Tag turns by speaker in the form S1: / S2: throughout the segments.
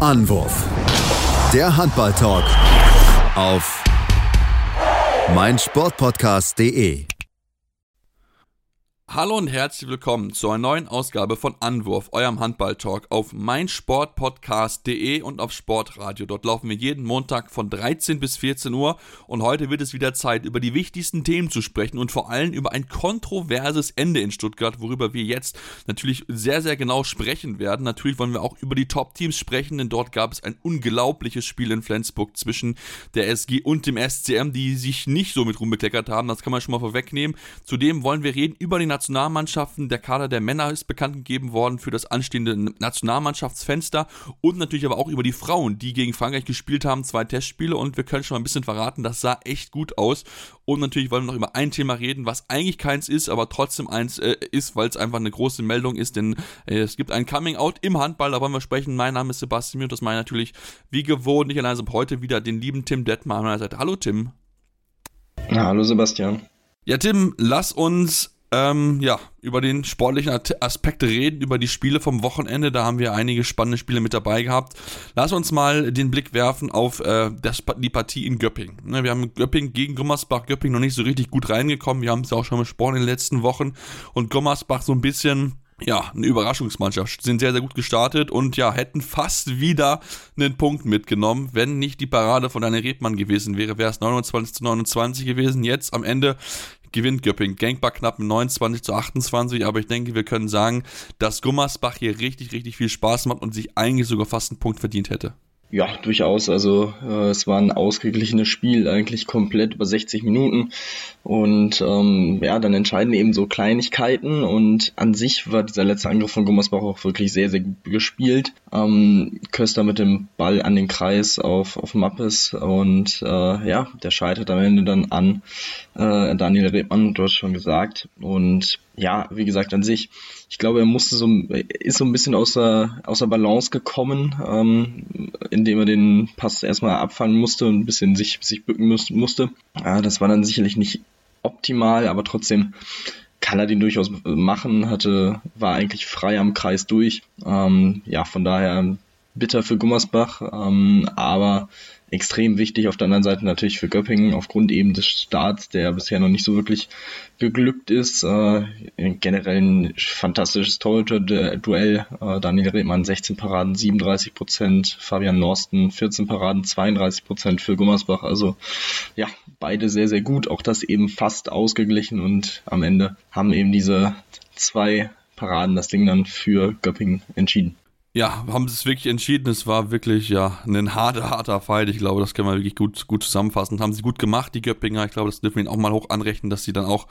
S1: Anwurf. Der Handball-Talk auf meinsportpodcast.de.
S2: Hallo und herzlich willkommen zu einer neuen Ausgabe von Anwurf, eurem Handball-Talk auf meinsportpodcast.de und auf Sportradio. Dort laufen wir jeden Montag von 13 bis 14 Uhr und heute wird es wieder Zeit, über die wichtigsten Themen zu sprechen und vor allem über ein kontroverses Ende in Stuttgart, worüber wir jetzt natürlich sehr, sehr genau sprechen werden. Natürlich wollen wir auch über die Top-Teams sprechen, denn dort gab es ein unglaubliches Spiel in Flensburg zwischen der SG und dem SCM, die sich nicht so mit Ruhm bekleckert haben. Das kann man schon mal vorwegnehmen. Zudem wollen wir reden über die Nationalmannschaften. Der Kader der Männer ist bekannt gegeben worden für das anstehende Nationalmannschaftsfenster und natürlich aber auch über die Frauen, die gegen Frankreich gespielt haben, zwei Testspiele und wir können schon mal ein bisschen verraten, das sah echt gut aus. Und natürlich wollen wir noch über ein Thema reden, was eigentlich keins ist, aber trotzdem eins äh, ist, weil es einfach eine große Meldung ist, denn äh, es gibt ein Coming Out im Handball, da wollen wir sprechen. Mein Name ist Sebastian und das meine natürlich wie gewohnt nicht allein, sondern heute wieder den lieben Tim Detmar an meiner Seite. Hallo Tim.
S3: Ja, hallo Sebastian.
S2: Ja, Tim, lass uns ähm, ja, über den sportlichen Aspekt reden, über die Spiele vom Wochenende. Da haben wir einige spannende Spiele mit dabei gehabt. Lass uns mal den Blick werfen auf äh, das, die Partie in Göpping. Ne, wir haben Göpping gegen Gummersbach, Göpping noch nicht so richtig gut reingekommen. Wir haben es ja auch schon besprochen in den letzten Wochen. Und Gummersbach so ein bisschen ja, eine Überraschungsmannschaft, sind sehr, sehr gut gestartet und ja, hätten fast wieder einen Punkt mitgenommen, wenn nicht die Parade von Daniel Rebmann gewesen wäre, wäre es 29 zu 29 gewesen. Jetzt am Ende gewinnt Göpping. Gangbar knapp mit 29 zu 28, aber ich denke, wir können sagen, dass Gummersbach hier richtig, richtig viel Spaß macht und sich eigentlich sogar fast einen Punkt verdient hätte.
S3: Ja, durchaus. Also äh, es war ein ausgeglichenes Spiel, eigentlich komplett über 60 Minuten. Und ähm, ja, dann entscheiden eben so Kleinigkeiten. Und an sich war dieser letzte Angriff von Gummersbach auch wirklich sehr, sehr gut gespielt. Ähm, Köster mit dem Ball an den Kreis auf, auf Mappes. Und äh, ja, der scheitert am Ende dann an äh, Daniel Rebmann, du hast schon gesagt. Und ja, wie gesagt, an sich, ich glaube, er musste so, ist so ein bisschen außer, außer Balance gekommen, ähm, indem er den Pass erstmal abfangen musste und ein bisschen sich, sich bücken musste. Ja, das war dann sicherlich nicht optimal, aber trotzdem kann er den durchaus machen, hatte, war eigentlich frei am Kreis durch. Ähm, ja, von daher bitter für Gummersbach, ähm, aber extrem wichtig. Auf der anderen Seite natürlich für Göppingen aufgrund eben des Starts, der bisher noch nicht so wirklich geglückt ist. Äh, generell ein fantastisches Torhüter-Duell. Äh, Daniel Redmann 16 Paraden, 37 Prozent. Fabian Norsten 14 Paraden, 32 Prozent für Gummersbach. Also ja, beide sehr, sehr gut. Auch das eben fast ausgeglichen und am Ende haben eben diese zwei Paraden das Ding dann für Göppingen entschieden
S2: ja, haben sie es wirklich entschieden. Es war wirklich ja ein harter, harter Fight. Ich glaube, das können wir wirklich gut, gut zusammenfassen. Haben sie gut gemacht, die Göppinger. Ich glaube, das dürfen wir ihnen auch mal hoch anrechnen, dass sie dann auch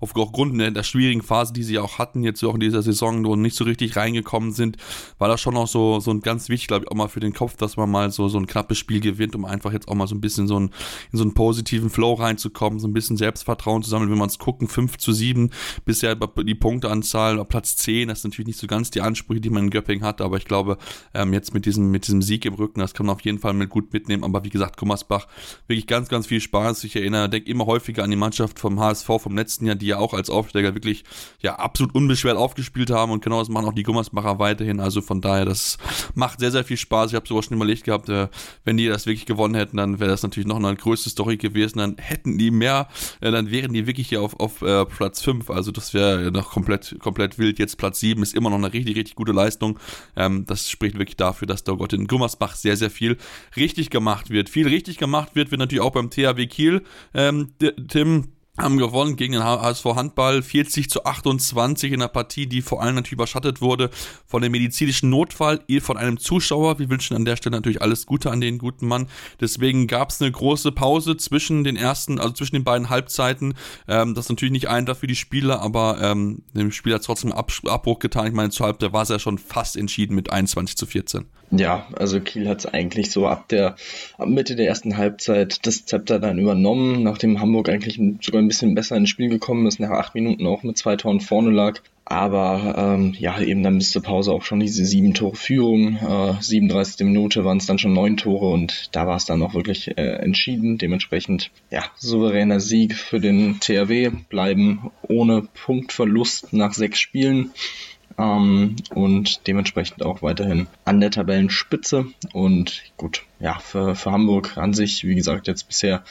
S2: aufgrund der, der schwierigen Phase, die sie auch hatten, jetzt auch in dieser Saison, wo nicht so richtig reingekommen sind, war das schon auch so, so ein ganz wichtig, glaube ich, auch mal für den Kopf, dass man mal so, so ein knappes Spiel gewinnt, um einfach jetzt auch mal so ein bisschen so ein, in so einen positiven Flow reinzukommen, so ein bisschen Selbstvertrauen zu sammeln. Wenn wir uns gucken, 5 zu 7, bisher die Punkteanzahl, Platz 10, das ist natürlich nicht so ganz die Ansprüche, die man in Göpping hat, aber ich glaube, ähm, jetzt mit diesem, mit diesem Sieg im Rücken, das kann man auf jeden Fall mit gut mitnehmen. Aber wie gesagt, Gummersbach, wirklich ganz, ganz viel Spaß. Ich erinnere, denke immer häufiger an die Mannschaft vom HSV vom letzten Jahr, die ja auch als Aufsteiger wirklich ja absolut unbeschwert aufgespielt haben und genau das machen auch die Gummersbacher weiterhin. Also von daher, das macht sehr, sehr viel Spaß. Ich habe sogar schon überlegt gehabt, äh, wenn die das wirklich gewonnen hätten, dann wäre das natürlich noch eine größte Story gewesen. Dann hätten die mehr, äh, dann wären die wirklich hier auf, auf äh, Platz 5. Also das wäre noch komplett, komplett wild. Jetzt Platz 7 ist immer noch eine richtig, richtig gute Leistung. Ähm, das spricht wirklich dafür, dass da Gott in Gummersbach sehr, sehr viel richtig gemacht wird. Viel richtig gemacht wird, wird natürlich auch beim THW Kiel. Ähm, Tim, haben gewonnen gegen den HSV Handball 40 zu 28 in einer Partie, die vor allem natürlich überschattet wurde von dem medizinischen Notfall von einem Zuschauer. Wir wünschen an der Stelle natürlich alles Gute an den guten Mann. Deswegen gab es eine große Pause zwischen den ersten, also zwischen den beiden Halbzeiten. Ähm, das ist natürlich nicht einfach für die Spieler, aber ähm, dem Spieler hat trotzdem Ab Abbruch getan. Ich meine, zur Halbzeit war es ja schon fast entschieden mit 21 zu 14.
S3: Ja, also Kiel hat es eigentlich so ab der ab Mitte der ersten Halbzeit das Zepter dann übernommen, nachdem Hamburg eigentlich sogar ein bisschen besser ins Spiel gekommen ist, nach acht Minuten auch mit zwei Toren vorne lag. Aber ähm, ja, eben dann bis zur Pause auch schon diese sieben Tore Führung. Äh, 37. Minute waren es dann schon neun Tore und da war es dann auch wirklich äh, entschieden. Dementsprechend, ja, souveräner Sieg für den THW, bleiben ohne Punktverlust nach sechs Spielen. ähm, und dementsprechend auch weiterhin an der Tabellenspitze. Und gut, ja, für, für Hamburg an sich, wie gesagt, jetzt bisher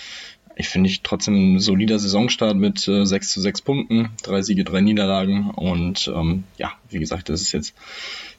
S3: ich finde ich trotzdem ein solider Saisonstart mit äh, 6 zu 6 Punkten, drei Siege, drei Niederlagen und ähm, ja, wie gesagt, das ist jetzt,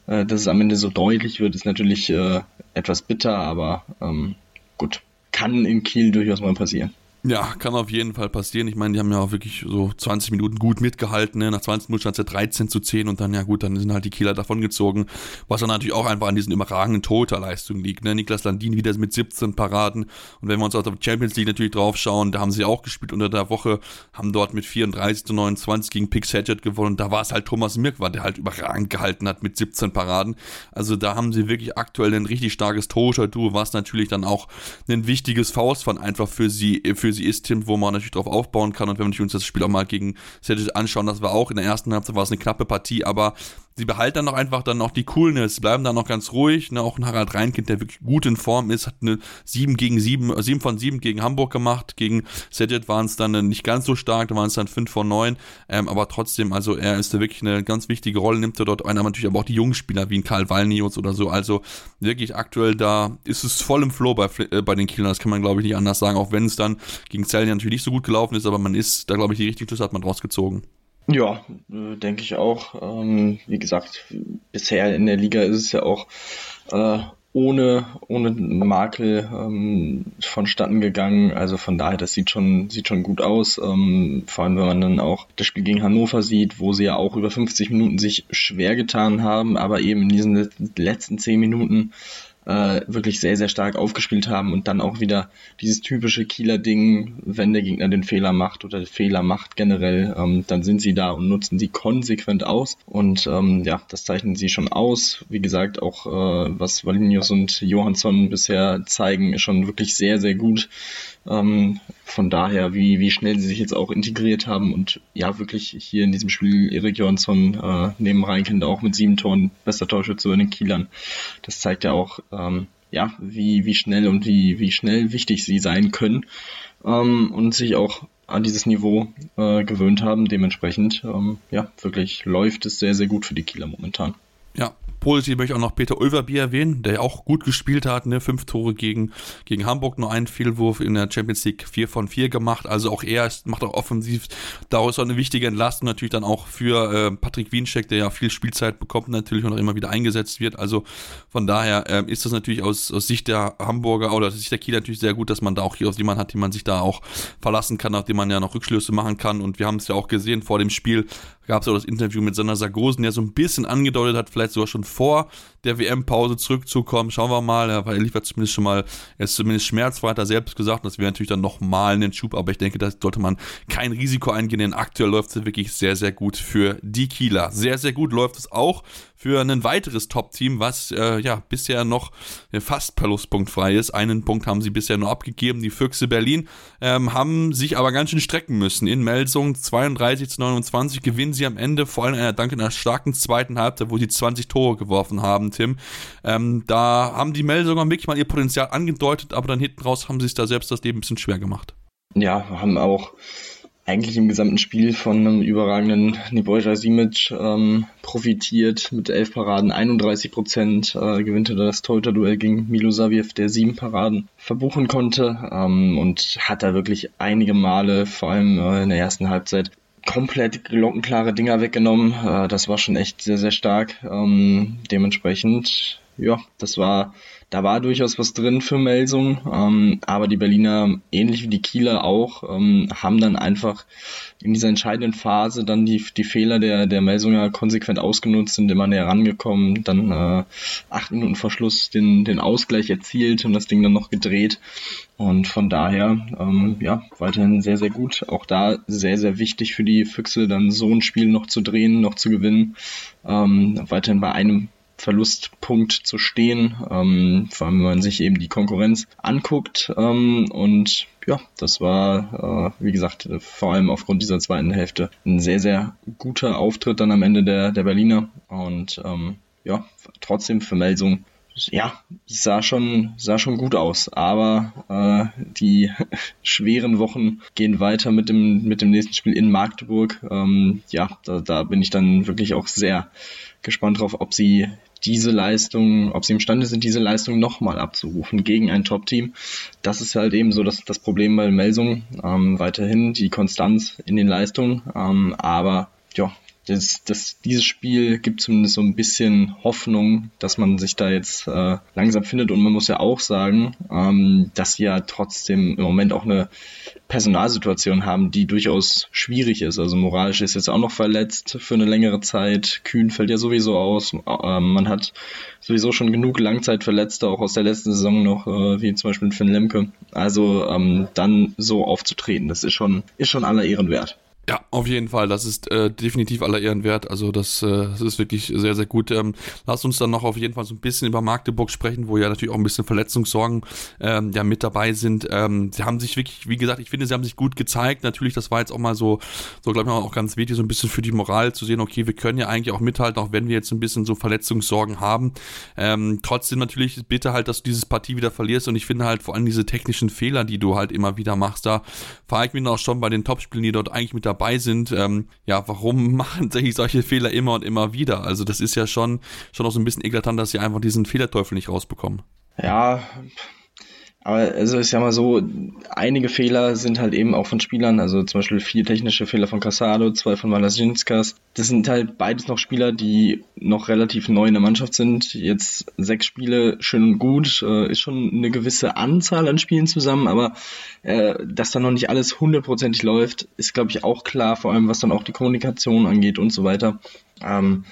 S3: äh, dass es am Ende so deutlich wird, ist natürlich äh, etwas bitter, aber ähm, gut, kann in Kiel durchaus mal passieren.
S2: Ja, kann auf jeden Fall passieren. Ich meine, die haben ja auch wirklich so 20 Minuten gut mitgehalten. Ne? Nach 20 Minuten stand es ja 13 zu 10 und dann, ja gut, dann sind halt die Kieler davongezogen. Was dann natürlich auch einfach an diesen überragenden Torhüterleistungen liegt. Ne? Niklas Landin wieder mit 17 Paraden. Und wenn wir uns auf die Champions League natürlich drauf schauen, da haben sie auch gespielt unter der Woche, haben dort mit 34 zu 29 gegen Pix Hedgett gewonnen. Da war es halt Thomas Mirkwa, der halt überragend gehalten hat mit 17 Paraden. Also da haben sie wirklich aktuell ein richtig starkes Torhüter-Duo, was natürlich dann auch ein wichtiges Faustpfand einfach für sie, für für sie ist, Tim, wo man natürlich drauf aufbauen kann. Und wenn wir uns das Spiel auch mal gegen Celtic anschauen, das war auch in der ersten Halbzeit war es eine knappe Partie, aber sie behalten dann noch einfach dann noch die Coolness, bleiben dann noch ganz ruhig. Ne? Auch ein Harald Reinkind, der wirklich gut in Form ist, hat eine 7 gegen 7, 7 von 7 gegen Hamburg gemacht. Gegen Sedget waren es dann nicht ganz so stark, da waren es dann 5 von 9. Ähm, aber trotzdem, also er ist da wirklich eine ganz wichtige Rolle, nimmt er dort ein, aber natürlich aber auch die jungen Spieler wie ein Karl Walnius oder so. Also wirklich aktuell da ist es voll im Flow bei, äh, bei den Kielern, das kann man glaube ich nicht anders sagen, auch wenn es dann gegen Zellen natürlich nicht so gut gelaufen ist, aber man ist da glaube ich die richtigen Schlüsse hat man rausgezogen.
S3: Ja, äh, denke ich auch. Ähm, wie gesagt, bisher in der Liga ist es ja auch äh, ohne, ohne Makel ähm, vonstatten gegangen. Also von daher, das sieht schon, sieht schon gut aus. Ähm, vor allem, wenn man dann auch das Spiel gegen Hannover sieht, wo sie ja auch über 50 Minuten sich schwer getan haben, aber eben in diesen letzten 10 Minuten äh, wirklich sehr, sehr stark aufgespielt haben und dann auch wieder dieses typische Kieler Ding, wenn der Gegner den Fehler macht oder Fehler macht generell, ähm, dann sind sie da und nutzen sie konsequent aus und ähm, ja, das zeichnen sie schon aus. Wie gesagt, auch äh, was Valinius und Johansson bisher zeigen, ist schon wirklich sehr, sehr gut. Ähm, von daher, wie, wie schnell sie sich jetzt auch integriert haben und ja, wirklich hier in diesem Spiel Erik Jonsson äh, neben Reinkind auch mit sieben Toren bester Torschütze bei den Kielern. Das zeigt ja auch, ähm, ja, wie, wie schnell und wie, wie schnell wichtig sie sein können ähm, und sich auch an dieses Niveau äh, gewöhnt haben. Dementsprechend, ähm, ja, wirklich läuft es sehr, sehr gut für die Kieler momentan.
S2: Ja, positiv möchte ich auch noch Peter Ulverbier erwähnen, der ja auch gut gespielt hat, ne? Fünf Tore gegen, gegen Hamburg, nur einen Fehlwurf in der Champions League 4 von 4 gemacht. Also auch er macht auch offensiv daraus auch eine wichtige Entlastung natürlich dann auch für äh, Patrick Wienscheck, der ja viel Spielzeit bekommt natürlich und auch immer wieder eingesetzt wird. Also von daher äh, ist das natürlich aus, aus Sicht der Hamburger oder aus Sicht der Kieler natürlich sehr gut, dass man da auch hier aus jemanden hat, den man sich da auch verlassen kann, nachdem man ja noch Rückschlüsse machen kann. Und wir haben es ja auch gesehen vor dem Spiel, gab es auch das Interview mit Sander Sargosen, der so ein bisschen angedeutet hat, vielleicht sogar schon vor der WM-Pause zurückzukommen. Schauen wir mal, er liefert zumindest schon mal, er ist zumindest schmerzfrei, hat er selbst gesagt, das wäre natürlich dann nochmal einen Schub, aber ich denke, da sollte man kein Risiko eingehen, denn aktuell läuft es wirklich sehr, sehr gut für die Kieler. Sehr, sehr gut läuft es auch für ein weiteres Top-Team, was äh, ja bisher noch fast verlustpunktfrei ist. Einen Punkt haben sie bisher nur abgegeben. Die Füchse Berlin ähm, haben sich aber ganz schön strecken müssen. In Melsung 32 zu 29 gewinnen sie am Ende, vor allem einer Dank in einer starken zweiten Halbzeit, wo sie 20 Tore geworfen haben, Tim. Ähm, da haben die Melsunger wirklich mal ihr Potenzial angedeutet, aber dann hinten raus haben sie sich da selbst das Leben ein bisschen schwer gemacht.
S3: Ja, haben auch eigentlich im gesamten Spiel von einem überragenden Nebojsa Simic ähm, profitiert. Mit elf Paraden 31 Prozent äh, gewinnte das Torhüter-Duell gegen Milo Saviev, der sieben Paraden verbuchen konnte ähm, und hat da wirklich einige Male, vor allem äh, in der ersten Halbzeit, komplett glockenklare Dinger weggenommen. Äh, das war schon echt sehr, sehr stark. Ähm, dementsprechend, ja, das war da war durchaus was drin für Melsung, ähm, aber die Berliner, ähnlich wie die Kieler auch, ähm, haben dann einfach in dieser entscheidenden Phase dann die, die Fehler der, der Melsunger konsequent ausgenutzt, sind immer näher rangekommen, dann äh, acht Minuten vor Schluss den, den Ausgleich erzielt und das Ding dann noch gedreht. Und von daher, ähm, ja, weiterhin sehr, sehr gut. Auch da sehr, sehr wichtig für die Füchse, dann so ein Spiel noch zu drehen, noch zu gewinnen. Ähm, weiterhin bei einem Verlustpunkt zu stehen, ähm, vor allem wenn man sich eben die Konkurrenz anguckt. Ähm, und ja, das war, äh, wie gesagt, vor allem aufgrund dieser zweiten Hälfte ein sehr, sehr guter Auftritt dann am Ende der, der Berliner. Und ähm, ja, trotzdem für Melsung ja, sah schon, sah schon gut aus. Aber äh, die schweren Wochen gehen weiter mit dem, mit dem nächsten Spiel in Magdeburg. Ähm, ja, da, da bin ich dann wirklich auch sehr gespannt drauf, ob sie diese Leistung, ob sie imstande sind, diese Leistung nochmal abzurufen gegen ein Top-Team. Das ist halt eben so das, das Problem bei Melsung. Ähm, weiterhin die Konstanz in den Leistungen. Ähm, aber ja, das, das, dieses Spiel gibt zumindest so ein bisschen Hoffnung, dass man sich da jetzt äh, langsam findet. Und man muss ja auch sagen, ähm, dass sie ja trotzdem im Moment auch eine Personalsituation haben, die durchaus schwierig ist. Also moralisch ist jetzt auch noch verletzt für eine längere Zeit. Kühn fällt ja sowieso aus. Ähm, man hat sowieso schon genug Langzeitverletzte, auch aus der letzten Saison noch, äh, wie zum Beispiel Finn Lemke. Also ähm, dann so aufzutreten, das ist schon, ist schon aller Ehren wert.
S2: Ja, auf jeden Fall. Das ist äh, definitiv aller Ehren wert. Also das, äh, das ist wirklich sehr, sehr gut. Ähm, lasst uns dann noch auf jeden Fall so ein bisschen über Magdeburg sprechen, wo ja natürlich auch ein bisschen Verletzungssorgen ähm, ja mit dabei sind. Ähm, sie haben sich wirklich, wie gesagt, ich finde, sie haben sich gut gezeigt. Natürlich, das war jetzt auch mal so, so glaube ich auch ganz wichtig, so ein bisschen für die Moral zu sehen, okay, wir können ja eigentlich auch mithalten, auch wenn wir jetzt ein bisschen so Verletzungssorgen haben. Ähm, trotzdem natürlich bitte halt, dass du dieses Partie wieder verlierst und ich finde halt vor allem diese technischen Fehler, die du halt immer wieder machst, da fahre ich mich auch schon bei den Topspielen, die dort eigentlich mit dabei dabei sind, ähm, ja, warum machen sich solche Fehler immer und immer wieder? Also das ist ja schon, schon auch so ein bisschen eklatant, dass sie einfach diesen Fehlerteufel nicht rausbekommen.
S3: Ja, aber also ist ja mal so, einige Fehler sind halt eben auch von Spielern, also zum Beispiel vier technische Fehler von Casado, zwei von Malasinskas. Das sind halt beides noch Spieler, die noch relativ neu in der Mannschaft sind. Jetzt sechs Spiele, schön und gut, äh, ist schon eine gewisse Anzahl an Spielen zusammen, aber äh, dass da noch nicht alles hundertprozentig läuft, ist glaube ich auch klar, vor allem was dann auch die Kommunikation angeht und so weiter. Ähm,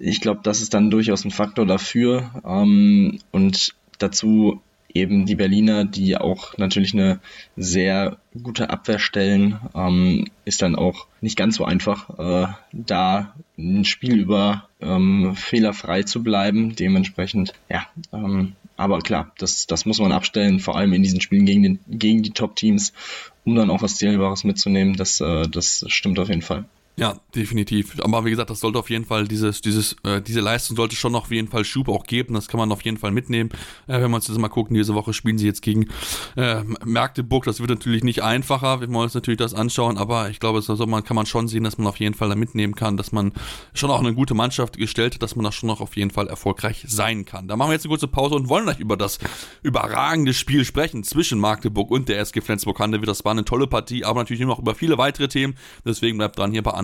S3: ich glaube, das ist dann durchaus ein Faktor dafür. Ähm, und dazu eben die Berliner, die auch natürlich eine sehr gute Abwehr stellen, ähm, ist dann auch nicht ganz so einfach, äh, da ein Spiel über ähm, fehlerfrei zu bleiben. Dementsprechend, ja, ähm, aber klar, das, das muss man abstellen, vor allem in diesen Spielen gegen, den, gegen die Top-Teams, um dann auch was Zählbares mitzunehmen. Das, äh, das stimmt auf jeden Fall.
S2: Ja, definitiv. Aber wie gesagt, das sollte auf jeden Fall dieses, dieses, äh, diese Leistung sollte schon auf jeden Fall Schub auch geben. Das kann man auf jeden Fall mitnehmen. Äh, wenn wir uns das mal gucken, diese Woche spielen sie jetzt gegen äh, Magdeburg. Das wird natürlich nicht einfacher, wenn wir uns natürlich das anschauen. Aber ich glaube, das man, kann man schon sehen, dass man auf jeden Fall da mitnehmen kann, dass man schon auch eine gute Mannschaft gestellt hat, dass man da schon noch auf jeden Fall erfolgreich sein kann. Da machen wir jetzt eine kurze Pause und wollen gleich über das überragende Spiel sprechen zwischen Magdeburg und der SG Flensburg-Handewitt. Das war eine tolle Partie, aber natürlich noch über viele weitere Themen. Deswegen bleibt dran hier bei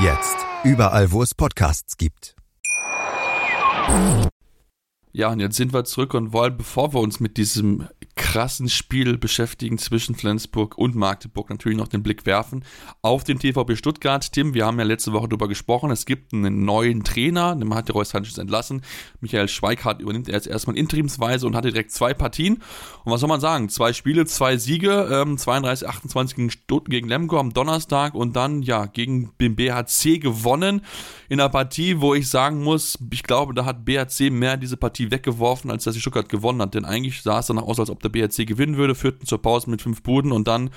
S1: Jetzt überall, wo es Podcasts gibt.
S2: Ja, und jetzt sind wir zurück und wollen, bevor wir uns mit diesem krassen Spiel beschäftigen zwischen Flensburg und Magdeburg natürlich noch den Blick werfen auf den TVB Stuttgart. Tim, wir haben ja letzte Woche darüber gesprochen, es gibt einen neuen Trainer, den hat der Reus Sanchez entlassen. Michael Schweikart übernimmt er jetzt erstmal interimsweise und hatte direkt zwei Partien. Und was soll man sagen? Zwei Spiele, zwei Siege, ähm, 32, 28 gegen, Stutt gegen Lemgo am Donnerstag und dann ja gegen den BHC gewonnen in einer Partie, wo ich sagen muss, ich glaube, da hat BHC mehr diese Partie weggeworfen, als dass die Stuttgart gewonnen hat. Denn eigentlich sah es danach aus, als ob der BRC gewinnen würde, führten zur Pause mit fünf Buden und dann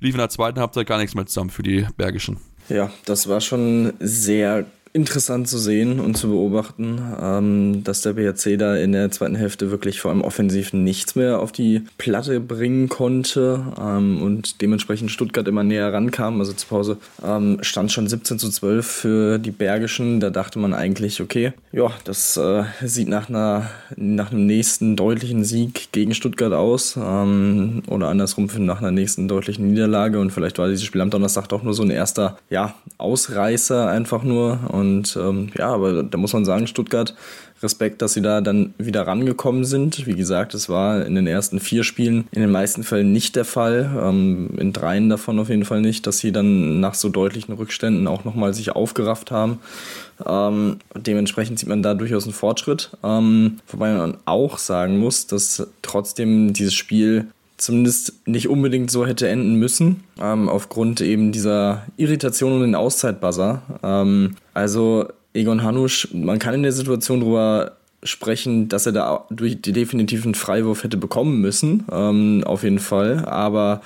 S2: lief in der zweiten Halbzeit gar nichts mehr zusammen für die Bergischen.
S3: Ja, das war schon sehr interessant zu sehen und zu beobachten, ähm, dass der BRC da in der zweiten Hälfte wirklich vor allem offensiv nichts mehr auf die Platte bringen konnte ähm, und dementsprechend Stuttgart immer näher rankam. Also zur Pause ähm, stand schon 17 zu 12 für die Bergischen. Da dachte man eigentlich, okay, ja, das äh, sieht nach, einer, nach einem nächsten deutlichen Sieg gegen Stuttgart aus ähm, oder andersrum nach einer nächsten deutlichen Niederlage und vielleicht war dieses Spiel am Donnerstag doch nur so ein erster ja, Ausreißer einfach nur Und ähm, ja, aber da muss man sagen, Stuttgart Respekt, dass sie da dann wieder rangekommen sind. Wie gesagt, es war in den ersten vier Spielen in den meisten Fällen nicht der Fall, ähm, in dreien davon auf jeden Fall nicht, dass sie dann nach so deutlichen Rückständen auch nochmal sich aufgerafft haben. Ähm, dementsprechend sieht man da durchaus einen Fortschritt. Ähm, wobei man auch sagen muss, dass trotzdem dieses Spiel zumindest nicht unbedingt so hätte enden müssen, ähm, aufgrund eben dieser Irritation um den Auszeitbuzzer. Ähm, also Egon Hanusch, man kann in der Situation darüber sprechen, dass er da durch die definitiven Freiwurf hätte bekommen müssen, ähm, auf jeden Fall. Aber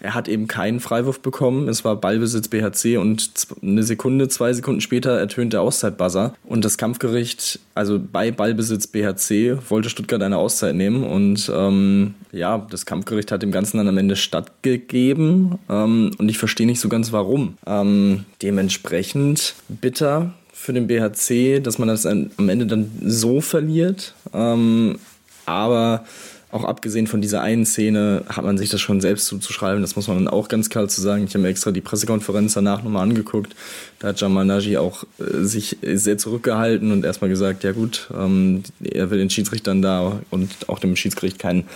S3: er hat eben keinen Freiwurf bekommen. Es war Ballbesitz BHC und eine Sekunde, zwei Sekunden später ertönt der Auszeitbuzzer. Und das Kampfgericht, also bei Ballbesitz BHC, wollte Stuttgart eine Auszeit nehmen. Und ähm, ja, das Kampfgericht hat dem Ganzen dann am Ende stattgegeben. Ähm, und ich verstehe nicht so ganz warum. Ähm, dementsprechend bitter für den BHC, dass man das am Ende dann so verliert. Ähm, aber auch abgesehen von dieser einen Szene hat man sich das schon selbst zuzuschreiben. Das muss man dann auch ganz klar zu sagen. Ich habe mir extra die Pressekonferenz danach nochmal angeguckt. Da hat Jamal Naji auch äh, sich sehr zurückgehalten und erstmal gesagt, ja gut, ähm, er will den Schiedsrichtern da und auch dem Schiedsgericht keinen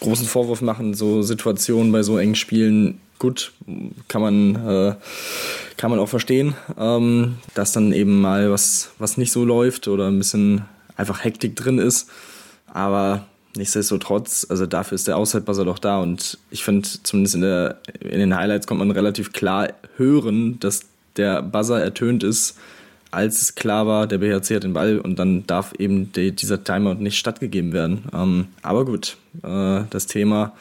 S3: großen Vorwurf machen. So Situationen bei so engen Spielen gut, kann man, äh, kann man auch verstehen, ähm, dass dann eben mal was, was nicht so läuft oder ein bisschen einfach Hektik drin ist. Aber nichtsdestotrotz, also dafür ist der Aushaltbuzzer doch da und ich finde, zumindest in, der, in den Highlights kommt man relativ klar hören, dass der Buzzer ertönt ist, als es klar war, der BHC hat den Ball und dann darf eben die, dieser Timeout nicht stattgegeben werden. Ähm, aber gut, äh, das Thema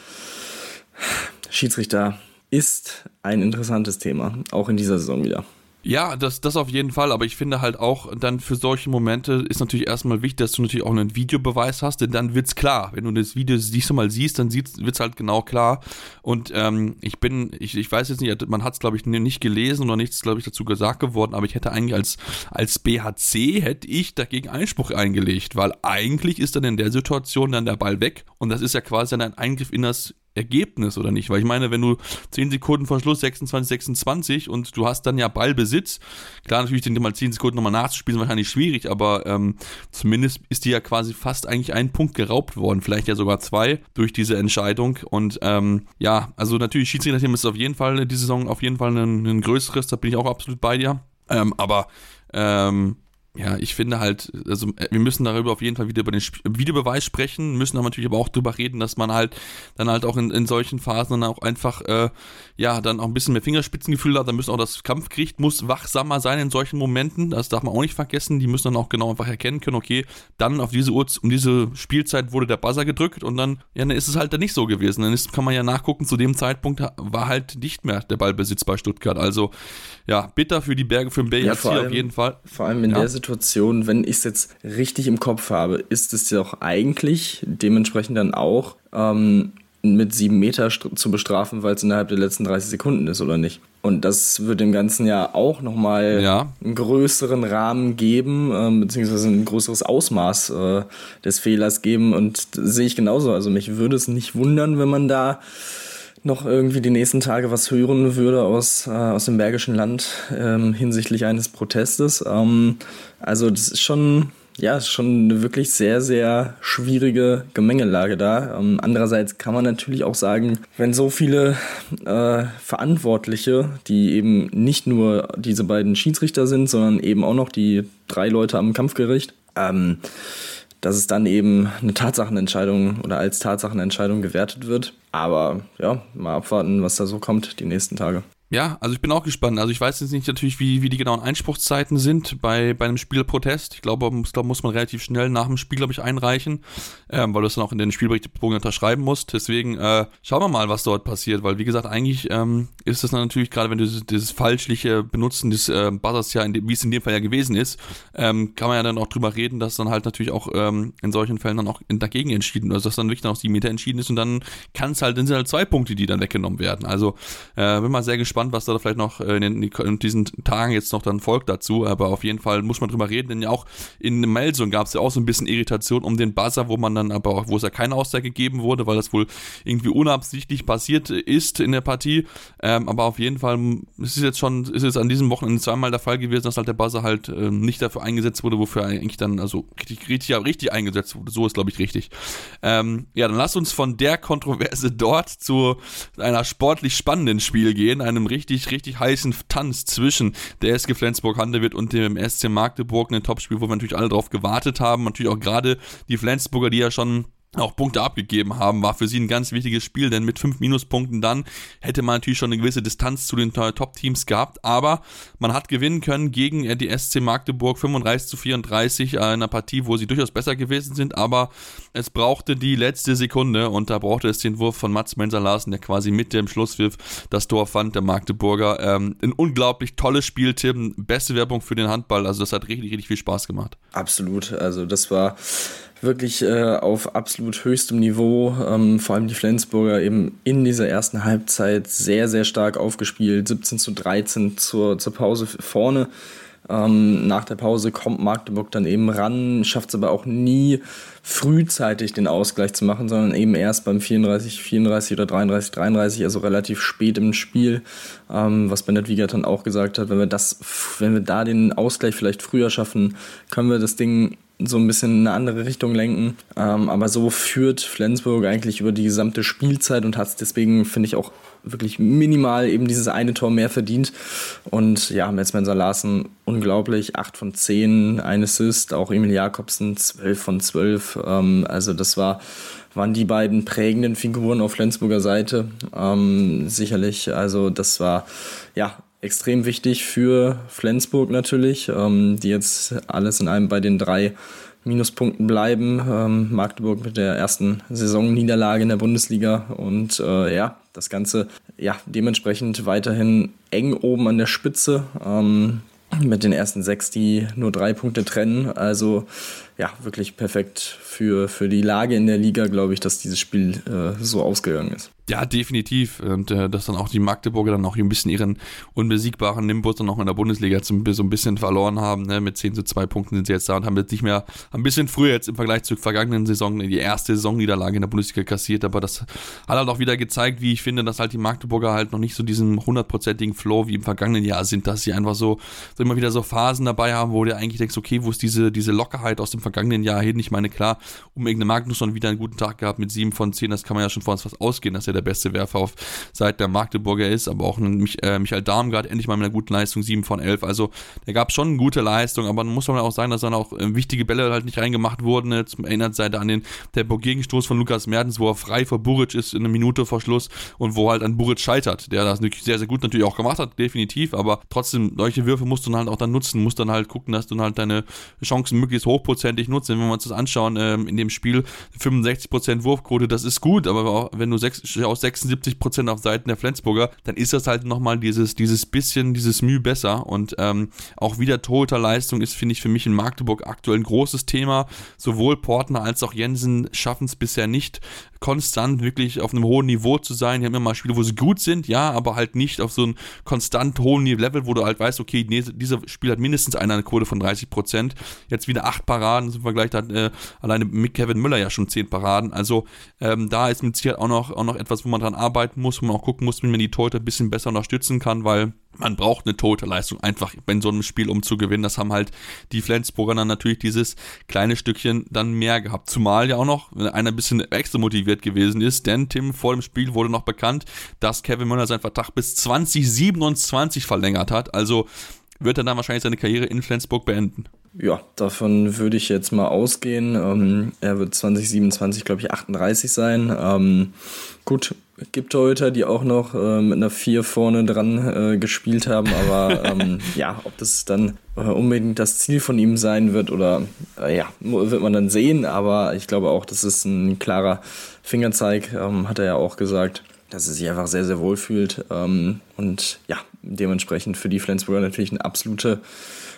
S3: Schiedsrichter ist ein interessantes Thema, auch in dieser Saison wieder.
S2: Ja, das, das auf jeden Fall, aber ich finde halt auch, dann für solche Momente ist natürlich erstmal wichtig, dass du natürlich auch einen Videobeweis hast, denn dann wird's klar. Wenn du das Video siehst mal siehst, dann wird es halt genau klar. Und ähm, ich bin, ich, ich weiß jetzt nicht, man hat es glaube ich nicht gelesen oder nichts, glaube ich, dazu gesagt geworden, aber ich hätte eigentlich als, als BHC hätte ich dagegen Einspruch eingelegt, weil eigentlich ist dann in der Situation dann der Ball weg und das ist ja quasi dann ein Eingriff in das Ergebnis oder nicht? Weil ich meine, wenn du 10 Sekunden vor Schluss 26, 26 und du hast dann ja Ballbesitz, klar natürlich den mal 10 Sekunden nochmal nachzuspielen, wahrscheinlich schwierig, aber ähm, zumindest ist dir ja quasi fast eigentlich ein Punkt geraubt worden, vielleicht ja sogar zwei durch diese Entscheidung und ähm, ja, also natürlich Schiedsrichterteam ist auf jeden Fall diese Saison auf jeden Fall ein, ein größeres, da bin ich auch absolut bei dir, ähm, aber ähm, ja, ich finde halt, also äh, wir müssen darüber auf jeden Fall wieder über den Videobeweis sprechen, müssen aber natürlich aber auch darüber reden, dass man halt dann halt auch in, in solchen Phasen dann auch einfach, äh, ja, dann auch ein bisschen mehr Fingerspitzengefühl hat, dann müssen auch das Kampfgericht muss wachsamer sein in solchen Momenten, das darf man auch nicht vergessen, die müssen dann auch genau einfach erkennen können, okay, dann auf diese Uhr, um diese Spielzeit wurde der Buzzer gedrückt und dann, ja, dann ist es halt dann nicht so gewesen, dann ist, kann man ja nachgucken, zu dem Zeitpunkt war halt nicht mehr der Ballbesitz bei Stuttgart, also, ja, bitter für die Berge, für den BRC ja, auf jeden Fall.
S3: Vor allem in ja. der Situation Situation, wenn ich es jetzt richtig im Kopf habe, ist es ja auch eigentlich dementsprechend dann auch ähm, mit sieben Meter zu bestrafen, weil es innerhalb der letzten 30 Sekunden ist, oder nicht? Und das wird dem Ganzen ja auch nochmal ja. einen größeren Rahmen geben, ähm, beziehungsweise ein größeres Ausmaß äh, des Fehlers geben. Und sehe ich genauso. Also mich würde es nicht wundern, wenn man da noch irgendwie die nächsten Tage was hören würde aus, äh, aus dem Bergischen Land ähm, hinsichtlich eines Protestes. Ähm, also das ist schon, ja, schon eine wirklich sehr, sehr schwierige Gemengelage da. Ähm, andererseits kann man natürlich auch sagen, wenn so viele äh, Verantwortliche, die eben nicht nur diese beiden Schiedsrichter sind, sondern eben auch noch die drei Leute am Kampfgericht, ähm, dass es dann eben eine Tatsachenentscheidung oder als Tatsachenentscheidung gewertet wird. Aber ja, mal abwarten, was da so kommt die nächsten Tage.
S2: Ja, also ich bin auch gespannt. Also ich weiß jetzt nicht natürlich, wie, wie die genauen Einspruchszeiten sind bei, bei einem Spielprotest. Ich glaube, muss, da muss man relativ schnell nach dem Spiel, glaube ich, einreichen, ähm, weil du es dann auch in den Spielberichtsbogen unterschreiben musst. Deswegen äh, schauen wir mal, was dort passiert, weil wie gesagt, eigentlich ähm, ist dann natürlich, gerade wenn du dieses, dieses falschliche Benutzen des äh, Buzzers ja, wie es in dem Fall ja gewesen ist, ähm, kann man ja dann auch drüber reden, dass dann halt natürlich auch ähm, in solchen Fällen dann auch dagegen entschieden, also dass dann wirklich dann auch die Meter entschieden ist und dann kann es halt, dann sind halt zwei Punkte, die dann weggenommen werden. Also äh, bin mal sehr gespannt gespannt, was da vielleicht noch in, den, in diesen Tagen jetzt noch dann folgt dazu. Aber auf jeden Fall muss man drüber reden, denn ja auch in Melsung gab es ja auch so ein bisschen Irritation um den Buzzer, wo man dann aber auch, wo es ja keine Aussage gegeben wurde, weil das wohl irgendwie unabsichtlich passiert ist in der Partie. Ähm, aber auf jeden Fall ist es jetzt schon, ist es an diesem Wochenende zweimal der Fall gewesen, dass halt der Buzzer halt ähm, nicht dafür eingesetzt wurde, wofür eigentlich dann also richtig, richtig, richtig eingesetzt wurde. So ist, glaube ich, richtig. Ähm, ja, dann lass uns von der Kontroverse dort zu einer sportlich spannenden Spiel gehen, einem richtig, richtig heißen Tanz zwischen der SG Flensburg-Handewitt und dem SC Magdeburg, ein Topspiel, wo wir natürlich alle drauf gewartet haben. Natürlich auch gerade die Flensburger, die ja schon auch Punkte abgegeben haben, war für sie ein ganz wichtiges Spiel, denn mit fünf Minuspunkten dann hätte man natürlich schon eine gewisse Distanz zu den Top-Teams gehabt, aber man hat gewinnen können gegen äh, die SC Magdeburg 35 zu 34 in einer Partie, wo sie durchaus besser gewesen sind, aber es brauchte die letzte Sekunde und da brauchte es den Wurf von Mats Menser-Larsen, der quasi mit dem Schlusspfiff das Tor fand, der Magdeburger. Ähm, ein unglaublich tolles Spiel, Tim, beste Werbung für den Handball, also das hat richtig, richtig viel Spaß gemacht.
S3: Absolut, also das war wirklich äh, auf absolut höchstem Niveau. Ähm, vor allem die Flensburger eben in dieser ersten Halbzeit sehr, sehr stark aufgespielt. 17 zu 13 zur, zur Pause vorne. Ähm, nach der Pause kommt Magdeburg dann eben ran, schafft es aber auch nie frühzeitig den Ausgleich zu machen, sondern eben erst beim 34, 34 oder 33, 33, also relativ spät im Spiel. Ähm, was Bennett dann auch gesagt hat, wenn wir das, wenn wir da den Ausgleich vielleicht früher schaffen, können wir das Ding so ein bisschen in eine andere Richtung lenken. Ähm, aber so führt Flensburg eigentlich über die gesamte Spielzeit und hat es deswegen, finde ich, auch wirklich minimal eben dieses eine Tor mehr verdient. Und ja, Metzmenser Larsen unglaublich, 8 von 10, ein Assist, auch Emil Jakobsen 12 von 12. Ähm, also das war waren die beiden prägenden Figuren auf Flensburger Seite. Ähm, sicherlich, also das war ja extrem wichtig für Flensburg natürlich, ähm, die jetzt alles in einem bei den drei Minuspunkten bleiben. Ähm, Magdeburg mit der ersten Saisonniederlage in der Bundesliga und äh, ja, das Ganze ja dementsprechend weiterhin eng oben an der Spitze. Ähm, mit den ersten sechs, die nur drei Punkte trennen. Also ja, wirklich perfekt für, für die Lage in der Liga, glaube ich, dass dieses Spiel äh, so ausgegangen ist.
S2: Ja, definitiv. Und äh, dass dann auch die Magdeburger dann auch ein bisschen ihren unbesiegbaren Nimbus dann auch in der Bundesliga so ein bisschen verloren haben. Ne? Mit 10 zu 2 Punkten sind sie jetzt da und haben jetzt nicht mehr, ein bisschen früher jetzt im Vergleich zur vergangenen Saison die erste Saisonniederlage in der Bundesliga kassiert. Aber das hat halt auch wieder gezeigt, wie ich finde, dass halt die Magdeburger halt noch nicht so diesen hundertprozentigen Flow wie im vergangenen Jahr sind, dass sie einfach so, so immer wieder so Phasen dabei haben, wo du eigentlich denkst, okay, wo ist diese, diese Lockerheit aus dem vergangenen Jahr hin? Ich meine, klar, um irgendeine Magnusson wieder einen guten Tag gehabt mit 7 von 10, das kann man ja schon vor uns was ausgehen, dass er der beste Werfer auf Seite der Magdeburger ist, aber auch Mich äh, Michael Darmgard endlich mal mit einer guten Leistung, 7 von 11. Also da gab es schon eine gute Leistung, aber dann muss man auch sagen, dass dann auch äh, wichtige Bälle halt nicht reingemacht wurden. Jetzt erinnert sich an den Tempo-Gegenstoß von Lukas Mertens, wo er frei vor Buric ist in einer Minute vor Schluss und wo halt an Buric scheitert, der das sehr, sehr gut natürlich auch gemacht hat, definitiv, aber trotzdem, solche Würfe musst du dann halt auch dann nutzen, musst dann halt gucken, dass du halt deine Chancen möglichst hochprozentig nutzt. Wenn wir uns das anschauen, ähm, in dem Spiel 65% Wurfquote, das ist gut, aber auch wenn du sechs, aus 76 Prozent auf Seiten der Flensburger, dann ist das halt nochmal dieses, dieses bisschen, dieses Mühe besser und ähm, auch wieder Torhüterleistung ist, finde ich, für mich in Magdeburg aktuell ein großes Thema. Sowohl Portner als auch Jensen schaffen es bisher nicht, konstant wirklich auf einem hohen Niveau zu sein. Die haben immer mal Spiele, wo sie gut sind, ja, aber halt nicht auf so einem konstant hohen Level, wo du halt weißt, okay, nee, dieser Spiel hat mindestens eine Quote von 30 Prozent. Jetzt wieder acht Paraden im Vergleich, da hat äh, alleine mit Kevin Müller ja schon zehn Paraden. Also ähm, da ist mit Sicherheit auch noch, auch noch etwas, wo man dran arbeiten muss, wo man auch gucken muss, wie man die Torhüter ein bisschen besser unterstützen kann, weil man braucht eine tote Leistung einfach in so einem Spiel, um zu gewinnen. Das haben halt die Flensburger dann natürlich dieses kleine Stückchen dann mehr gehabt. Zumal ja auch noch einer ein bisschen extra motiviert gewesen ist, denn Tim vor dem Spiel wurde noch bekannt, dass Kevin Müller seinen Vertrag bis 2027 verlängert hat. Also wird er dann wahrscheinlich seine Karriere in Flensburg beenden.
S3: Ja, davon würde ich jetzt mal ausgehen. Ähm, er wird 2027, glaube ich, 38 sein. Ähm, gut, gibt Torhüter, die auch noch äh, mit einer 4 vorne dran äh, gespielt haben, aber ähm, ja, ob das dann äh, unbedingt das Ziel von ihm sein wird oder äh, ja, wird man dann sehen, aber ich glaube auch, das ist ein klarer Fingerzeig, ähm, hat er ja auch gesagt, dass er sich einfach sehr, sehr wohl fühlt ähm, und ja, dementsprechend für die Flensburger natürlich ein absoluter,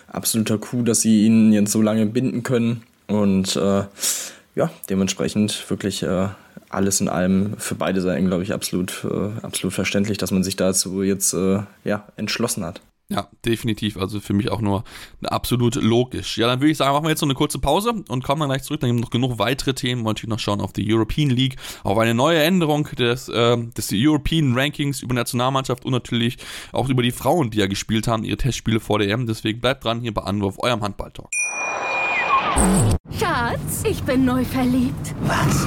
S3: absoluter Coup, dass sie ihn jetzt so lange binden können und äh, ja, dementsprechend wirklich äh, alles in allem für beide Seiten, glaube ich, absolut, äh, absolut verständlich, dass man sich dazu jetzt äh, ja, entschlossen hat.
S2: Ja, definitiv. Also für mich auch nur absolut logisch. Ja, dann würde ich sagen, machen wir jetzt noch eine kurze Pause und kommen dann gleich zurück. Dann gibt es noch genug weitere Themen. Und natürlich noch schauen auf die European League, auf eine neue Änderung des, äh, des European Rankings über Nationalmannschaft und natürlich auch über die Frauen, die ja gespielt haben, ihre Testspiele vor der EM. Deswegen bleibt dran hier bei Anwurf, eurem Handball-Talk.
S4: Schatz, ich bin neu verliebt.
S5: Was?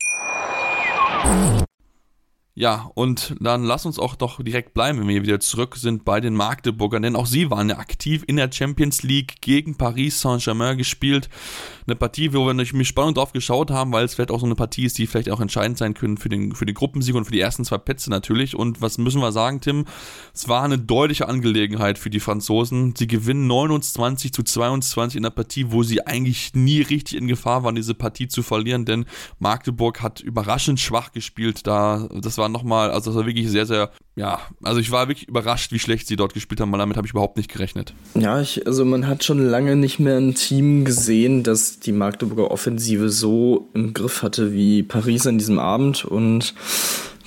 S2: Ja, und dann lass uns auch doch direkt bleiben, wenn wir wieder zurück sind bei den Magdeburgern, denn auch sie waren ja aktiv in der Champions League gegen Paris Saint-Germain gespielt. Eine Partie, wo wir natürlich mit Spannung drauf geschaut haben, weil es vielleicht auch so eine Partie ist, die vielleicht auch entscheidend sein können für den, für den Gruppensieg und für die ersten zwei Plätze natürlich. Und was müssen wir sagen, Tim? Es war eine deutliche Angelegenheit für die Franzosen. Sie gewinnen 29 zu 22 in der Partie, wo sie eigentlich nie richtig in Gefahr waren, diese Partie zu verlieren, denn Magdeburg hat überraschend schwach gespielt. Da, das war nochmal, also das war wirklich sehr, sehr, ja, also ich war wirklich überrascht, wie schlecht sie dort gespielt haben, weil damit habe ich überhaupt nicht gerechnet.
S3: Ja, ich, also man hat schon lange nicht mehr ein Team gesehen, das die Magdeburger Offensive so im Griff hatte wie Paris an diesem Abend und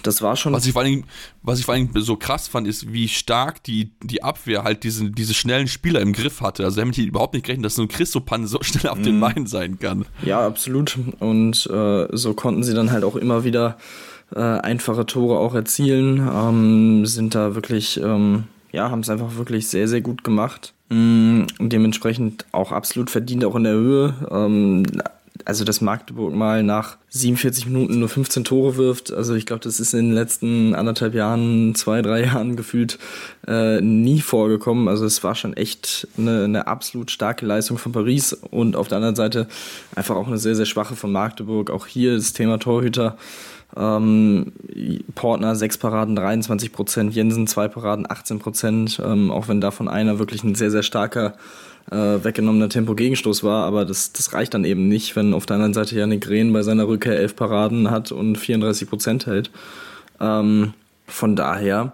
S3: das war schon.
S2: Was ich vor allem, was ich vor allem so krass fand, ist, wie stark die, die Abwehr halt diesen, diese schnellen Spieler im Griff hatte. Also damit ich überhaupt nicht gerechnet, dass so ein Christopan so schnell auf mm. den mhm. Beinen sein kann.
S3: Ja, absolut. Und äh, so konnten sie dann halt auch immer wieder äh, einfache Tore auch erzielen. Ähm, sind da wirklich, ähm, ja, haben es einfach wirklich sehr, sehr gut gemacht. Mm, und dementsprechend auch absolut verdient, auch in der Höhe. Ähm, also dass Magdeburg mal nach 47 Minuten nur 15 Tore wirft, also ich glaube, das ist in den letzten anderthalb Jahren, zwei, drei Jahren gefühlt äh, nie vorgekommen. Also es war schon echt eine, eine absolut starke Leistung von Paris und auf der anderen Seite einfach auch eine sehr, sehr schwache von Magdeburg. Auch hier das Thema Torhüter. Ähm, Portner 6 Paraden 23 Prozent, Jensen 2 Paraden 18 Prozent, ähm, auch wenn davon einer wirklich ein sehr, sehr starker äh, weggenommener Tempo-Gegenstoß war, aber das, das reicht dann eben nicht, wenn auf der anderen Seite Janik Rehn bei seiner Rückkehr 11 Paraden hat und 34 Prozent hält. Ähm, von daher,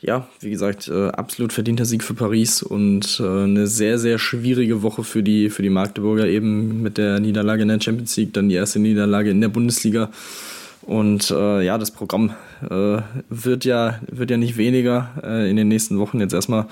S3: ja, wie gesagt, äh, absolut verdienter Sieg für Paris und äh, eine sehr, sehr schwierige Woche für die, für die Magdeburger eben mit der Niederlage in der Champions League, dann die erste Niederlage in der Bundesliga. Und äh, ja, das Programm äh, wird, ja, wird ja nicht weniger äh, in den nächsten Wochen. Jetzt erstmal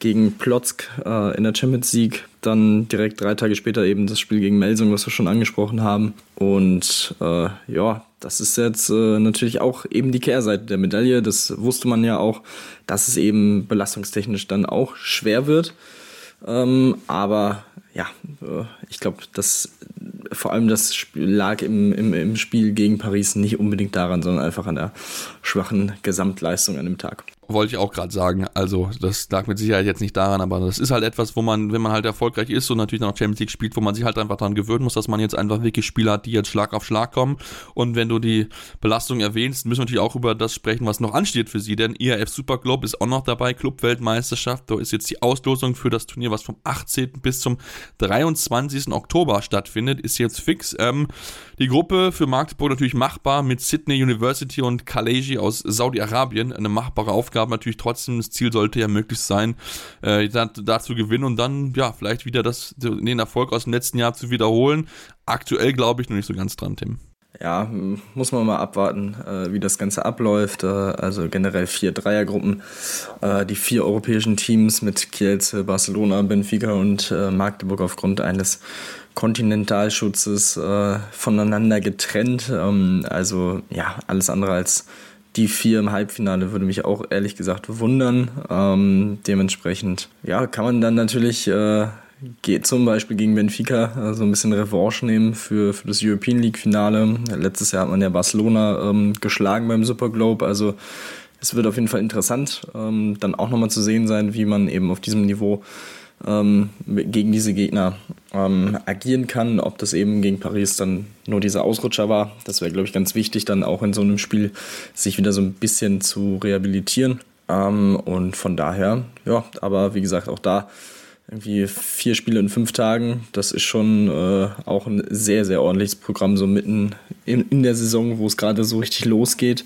S3: gegen Plotzk äh, in der Champions League, dann direkt drei Tage später eben das Spiel gegen Melsung, was wir schon angesprochen haben. Und äh, ja, das ist jetzt äh, natürlich auch eben die Kehrseite der Medaille. Das wusste man ja auch, dass es eben belastungstechnisch dann auch schwer wird. Ähm, aber ja, äh, ich glaube, das vor allem das lag im, im, im Spiel gegen Paris nicht unbedingt daran, sondern einfach an der schwachen Gesamtleistung an dem Tag.
S2: Wollte ich auch gerade sagen. Also, das lag mit Sicherheit jetzt nicht daran, aber das ist halt etwas, wo man, wenn man halt erfolgreich ist und natürlich dann auch Champions League spielt, wo man sich halt einfach daran gewöhnen muss, dass man jetzt einfach wirklich Spieler hat, die jetzt Schlag auf Schlag kommen. Und wenn du die Belastung erwähnst, müssen wir natürlich auch über das sprechen, was noch ansteht für sie, denn IAF Super Globe ist auch noch dabei, Clubweltmeisterschaft. Da ist jetzt die Auslosung für das Turnier, was vom 18. bis zum 23. Oktober stattfindet, ist jetzt fix. Ähm, die Gruppe für Magdeburg natürlich machbar mit Sydney University und Kaleji aus Saudi-Arabien. Eine machbare Aufgabe natürlich trotzdem. Das Ziel sollte ja möglichst sein, äh, da, zu gewinnen und dann ja vielleicht wieder das, den Erfolg aus dem letzten Jahr zu wiederholen. Aktuell glaube ich noch nicht so ganz dran, Tim.
S3: Ja, muss man mal abwarten, äh, wie das Ganze abläuft. Äh, also generell vier Dreiergruppen. Äh, die vier europäischen Teams mit Kielce, Barcelona, Benfica und äh, Magdeburg aufgrund eines Kontinentalschutzes äh, voneinander getrennt. Ähm, also ja, alles andere als die vier im Halbfinale würde mich auch ehrlich gesagt wundern. Ähm, dementsprechend, ja, kann man dann natürlich äh, geht zum Beispiel gegen Benfica so also ein bisschen Revanche nehmen für, für das European League Finale. Letztes Jahr hat man ja Barcelona ähm, geschlagen beim Super Globe, also es wird auf jeden Fall interessant, ähm, dann auch nochmal zu sehen sein, wie man eben auf diesem Niveau ähm, gegen diese Gegner ähm, agieren kann. Ob das eben gegen Paris dann nur dieser Ausrutscher war, das wäre, glaube ich, ganz wichtig, dann auch in so einem Spiel sich wieder so ein bisschen zu rehabilitieren. Ähm, und von daher, ja, aber wie gesagt, auch da irgendwie vier Spiele in fünf Tagen, das ist schon äh, auch ein sehr, sehr ordentliches Programm, so mitten in, in der Saison, wo es gerade so richtig losgeht.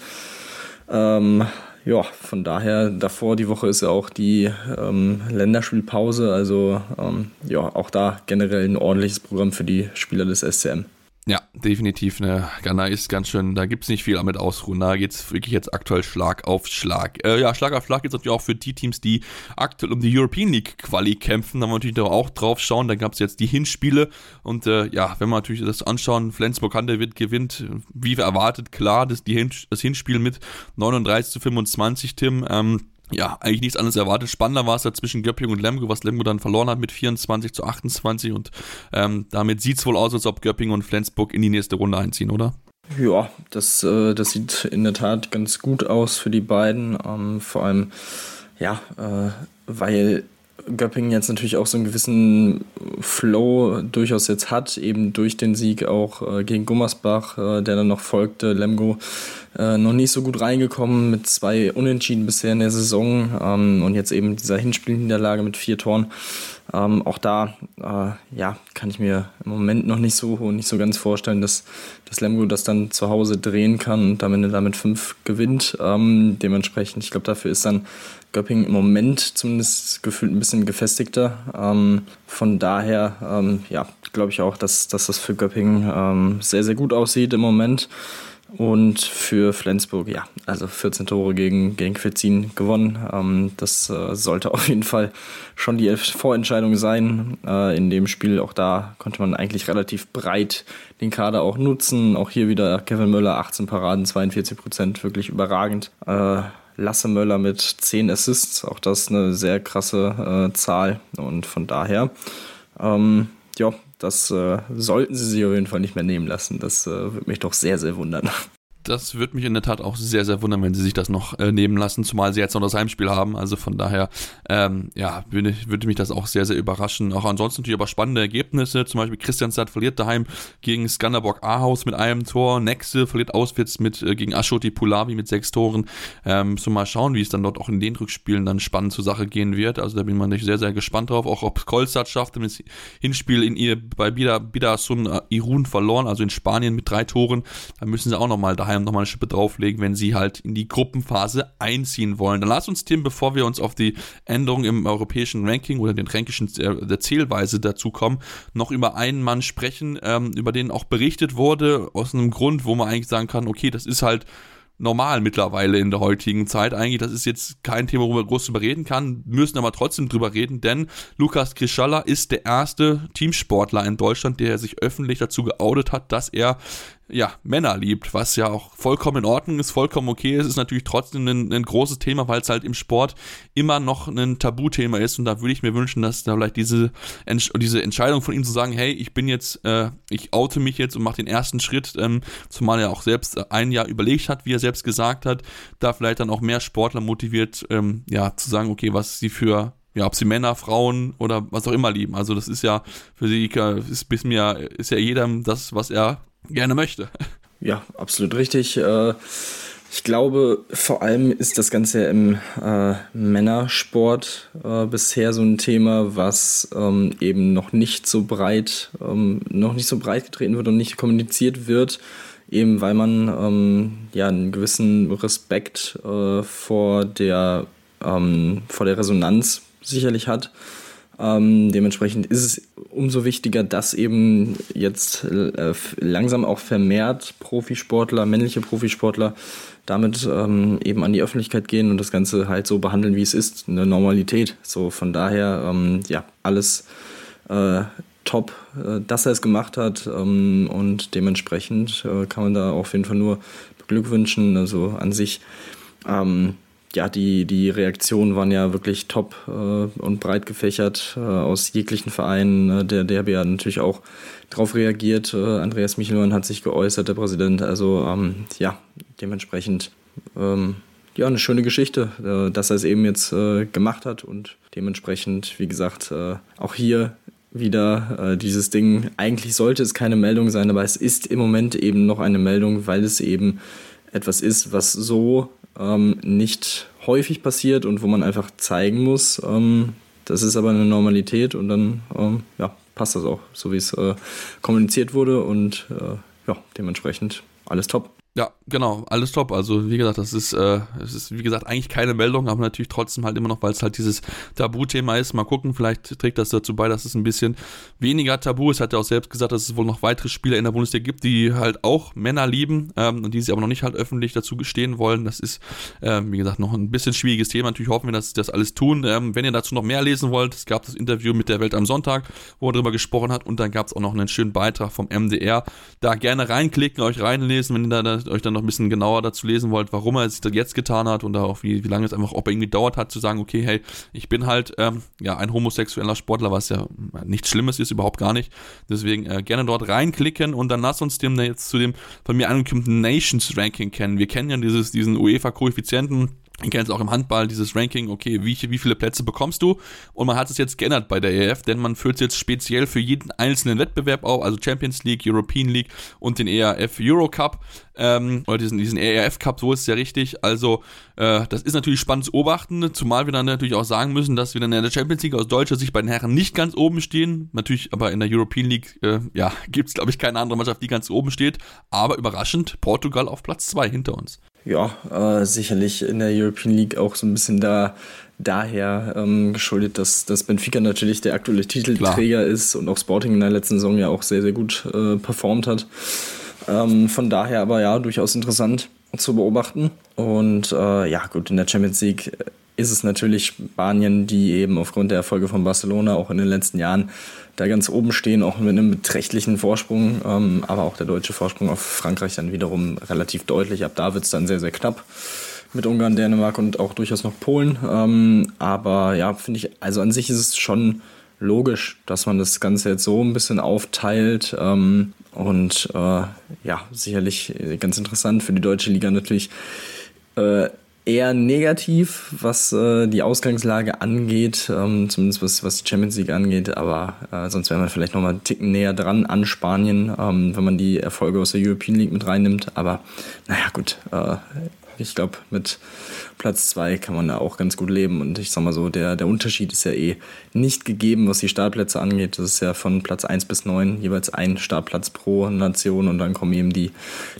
S3: Ähm, ja, von daher, davor die Woche ist ja auch die ähm, Länderspielpause. Also ähm, ja, auch da generell ein ordentliches Programm für die Spieler des SCM.
S2: Ja, definitiv. Ne? Ghana ist ganz schön, da gibt es nicht viel damit ausruhen. Da geht es wirklich jetzt aktuell Schlag auf Schlag. Äh, ja, Schlag auf Schlag geht es natürlich auch für die Teams, die aktuell um die European League Quali kämpfen. Da wollen wir natürlich auch drauf schauen. Da gab es jetzt die Hinspiele. Und äh, ja, wenn wir natürlich das anschauen, Flensburg Handewitt gewinnt, wie erwartet, klar, das, die Hin das Hinspiel mit 39 zu 25, Tim. Ähm, ja, eigentlich nichts anderes erwartet. Spannender war es da zwischen Göpping und Lemgo, was Lemgo dann verloren hat mit 24 zu 28 und ähm, damit sieht es wohl aus, als ob Göpping und Flensburg in die nächste Runde einziehen, oder?
S3: Ja, das, äh, das sieht in der Tat ganz gut aus für die beiden. Ähm, vor allem, ja, äh, weil Göppingen jetzt natürlich auch so einen gewissen Flow durchaus jetzt hat, eben durch den Sieg auch äh, gegen Gummersbach, äh, der dann noch folgte. Lemgo äh, noch nicht so gut reingekommen mit zwei Unentschieden bisher in der Saison ähm, und jetzt eben dieser Hinspielniederlage mit vier Toren. Ähm, auch da, äh, ja, kann ich mir im Moment noch nicht so nicht so ganz vorstellen, dass, dass Lemgo das dann zu Hause drehen kann und am Ende damit fünf gewinnt. Ähm, dementsprechend, ich glaube, dafür ist dann Göppingen im Moment zumindest gefühlt ein bisschen gefestigter. Ähm, von daher, ähm, ja, glaube ich auch, dass, dass das für Göppingen ähm, sehr, sehr gut aussieht im Moment. Und für Flensburg, ja, also 14 Tore gegen, gegen gewonnen. Ähm, das äh, sollte auf jeden Fall schon die Vorentscheidung sein. Äh, in dem Spiel, auch da konnte man eigentlich relativ breit den Kader auch nutzen. Auch hier wieder Kevin Möller, 18 Paraden, 42 Prozent, wirklich überragend. Äh, Lasse Möller mit 10 Assists, auch das eine sehr krasse äh, Zahl. Und von daher, ähm, ja, das äh, sollten sie sich auf jeden Fall nicht mehr nehmen lassen. Das äh, würde mich doch sehr, sehr wundern.
S2: Das würde mich in der Tat auch sehr, sehr wundern, wenn sie sich das noch äh, nehmen lassen, zumal sie jetzt noch das Heimspiel haben. Also von daher, ähm, ja, würde, würde mich das auch sehr, sehr überraschen. Auch ansonsten natürlich aber spannende Ergebnisse. Zum Beispiel Christianstadt verliert daheim gegen Skanderborg Ahaus mit einem Tor. Nexe verliert auswärts mit, äh, gegen Ashoti Pulavi mit sechs Toren. Ähm, so mal schauen, wie es dann dort auch in den Rückspielen dann spannend zur Sache gehen wird. Also da bin man sehr, sehr gespannt drauf. Auch ob Kolstadt schafft, im Hinspiel in ihr bei Bida, Bidasun äh, Irun verloren, also in Spanien mit drei Toren. Da müssen sie auch nochmal daheim Bayern nochmal eine Schippe drauflegen, wenn sie halt in die Gruppenphase einziehen wollen. Dann lass uns, Tim, bevor wir uns auf die Änderung im europäischen Ranking oder den Rankischen äh, der Zählweise dazu kommen, noch über einen Mann sprechen, ähm, über den auch berichtet wurde, aus einem Grund, wo man eigentlich sagen kann, okay, das ist halt normal mittlerweile in der heutigen Zeit. Eigentlich, das ist jetzt kein Thema, worüber man groß drüber reden kann, müssen aber trotzdem drüber reden, denn Lukas Krischalla ist der erste Teamsportler in Deutschland, der sich öffentlich dazu geoutet hat, dass er ja, Männer liebt, was ja auch vollkommen in Ordnung ist, vollkommen okay ist, ist natürlich trotzdem ein, ein großes Thema, weil es halt im Sport immer noch ein Tabuthema ist und da würde ich mir wünschen, dass da vielleicht diese, diese Entscheidung von ihm zu sagen, hey, ich bin jetzt, äh, ich oute mich jetzt und mache den ersten Schritt, ähm, zumal er auch selbst ein Jahr überlegt hat, wie er selbst gesagt hat, da vielleicht dann auch mehr Sportler motiviert, ähm, ja, zu sagen, okay, was sie für ja, ob sie Männer, Frauen oder was auch immer lieben. Also das ist ja für sie ist bis mir ist ja jedem das, was er gerne möchte.
S3: Ja, absolut richtig. Äh, ich glaube, vor allem ist das Ganze im äh, Männersport äh, bisher so ein Thema, was ähm, eben noch nicht so breit, ähm, noch nicht so breit getreten wird und nicht kommuniziert wird, eben weil man ähm, ja einen gewissen Respekt äh, vor der ähm, vor der Resonanz sicherlich hat. Ähm, dementsprechend ist es umso wichtiger, dass eben jetzt äh, langsam auch vermehrt Profisportler, männliche Profisportler damit ähm, eben an die Öffentlichkeit gehen und das Ganze halt so behandeln, wie es ist, eine Normalität. So von daher, ähm, ja, alles äh, top, äh, dass er es gemacht hat ähm, und dementsprechend äh, kann man da auf jeden Fall nur beglückwünschen. Also an sich ähm, ja, die, die Reaktionen waren ja wirklich top äh, und breit gefächert äh, aus jeglichen Vereinen. Äh, der Derby hat natürlich auch darauf reagiert. Äh, Andreas Michelmann hat sich geäußert, der Präsident. Also ähm, ja, dementsprechend ähm, ja, eine schöne Geschichte, äh, dass er es eben jetzt äh, gemacht hat und dementsprechend, wie gesagt, auch hier wieder dieses Ding. Eigentlich sollte es keine Meldung sein, aber es ist im Moment eben noch eine Meldung, weil es eben etwas ist, was so ähm, nicht häufig passiert und wo man einfach zeigen muss, ähm, das ist aber eine Normalität und dann ähm, ja, passt das auch, so wie es äh, kommuniziert wurde und äh, ja, dementsprechend alles top.
S2: Ja, genau, alles top. Also wie gesagt, das ist, äh, es ist wie gesagt eigentlich keine Meldung, aber natürlich trotzdem halt immer noch, weil es halt dieses Tabuthema ist. Mal gucken, vielleicht trägt das dazu bei, dass es ein bisschen weniger Tabu ist. Hat er auch selbst gesagt, dass es wohl noch weitere Spieler in der Bundesliga gibt, die halt auch Männer lieben ähm, und die sie aber noch nicht halt öffentlich dazu gestehen wollen. Das ist, ähm, wie gesagt, noch ein bisschen schwieriges Thema. Natürlich hoffen wir, dass sie das alles tun. Ähm, wenn ihr dazu noch mehr lesen wollt, es gab das Interview mit der Welt am Sonntag, wo er darüber gesprochen hat und dann gab es auch noch einen schönen Beitrag vom MDR. Da gerne reinklicken, euch reinlesen, wenn ihr da euch dann noch ein bisschen genauer dazu lesen wollt, warum er es jetzt getan hat und auch wie, wie lange es einfach, ob er ihm gedauert hat, zu sagen, okay, hey, ich bin halt ähm, ja ein homosexueller Sportler, was ja nichts Schlimmes ist, überhaupt gar nicht. Deswegen äh, gerne dort reinklicken und dann lass uns dem jetzt zu dem von mir angekündigten Nations Ranking kennen. Wir kennen ja dieses, diesen UEFA-Koeffizienten ich kenne es auch im Handball, dieses Ranking, okay, wie, wie viele Plätze bekommst du? Und man hat es jetzt geändert bei der EF, denn man führt es jetzt speziell für jeden einzelnen Wettbewerb auf, also Champions League, European League und den ERF Euro Cup, ähm, oder diesen, diesen ERF Cup, so ist es ja richtig. Also, äh, das ist natürlich spannend zu beobachten, zumal wir dann natürlich auch sagen müssen, dass wir dann in der Champions League aus deutscher Sicht bei den Herren nicht ganz oben stehen. Natürlich, aber in der European League, äh, ja, gibt es, glaube ich, keine andere Mannschaft, die ganz oben steht. Aber überraschend, Portugal auf Platz zwei hinter uns.
S3: Ja, äh, sicherlich in der European League auch so ein bisschen da daher ähm, geschuldet, dass, dass Benfica natürlich der aktuelle Titelträger Klar. ist und auch Sporting in der letzten Saison ja auch sehr, sehr gut äh, performt hat. Ähm, von daher aber ja, durchaus interessant zu beobachten. Und äh, ja, gut, in der Champions League ist es natürlich Spanien, die eben aufgrund der Erfolge von Barcelona auch in den letzten Jahren da ganz oben stehen, auch mit einem beträchtlichen Vorsprung. Ähm, aber auch der deutsche Vorsprung auf Frankreich dann wiederum relativ deutlich. Ab da wird es dann sehr, sehr knapp mit Ungarn, Dänemark und auch durchaus noch Polen. Ähm, aber ja, finde ich, also an sich ist es schon logisch, dass man das Ganze jetzt so ein bisschen aufteilt. Ähm, und äh, ja, sicherlich ganz interessant für die deutsche Liga natürlich. Äh, eher negativ, was äh, die Ausgangslage angeht, ähm, zumindest was, was die Champions League angeht, aber äh, sonst wäre man vielleicht noch mal einen Ticken näher dran an Spanien, ähm, wenn man die Erfolge aus der European League mit reinnimmt. Aber naja, gut, äh, ich glaube, mit Platz 2 kann man da auch ganz gut leben. Und ich sag mal so, der, der Unterschied ist ja eh nicht gegeben, was die Startplätze angeht. Das ist ja von Platz 1 bis 9 jeweils ein Startplatz pro Nation und dann kommen eben die,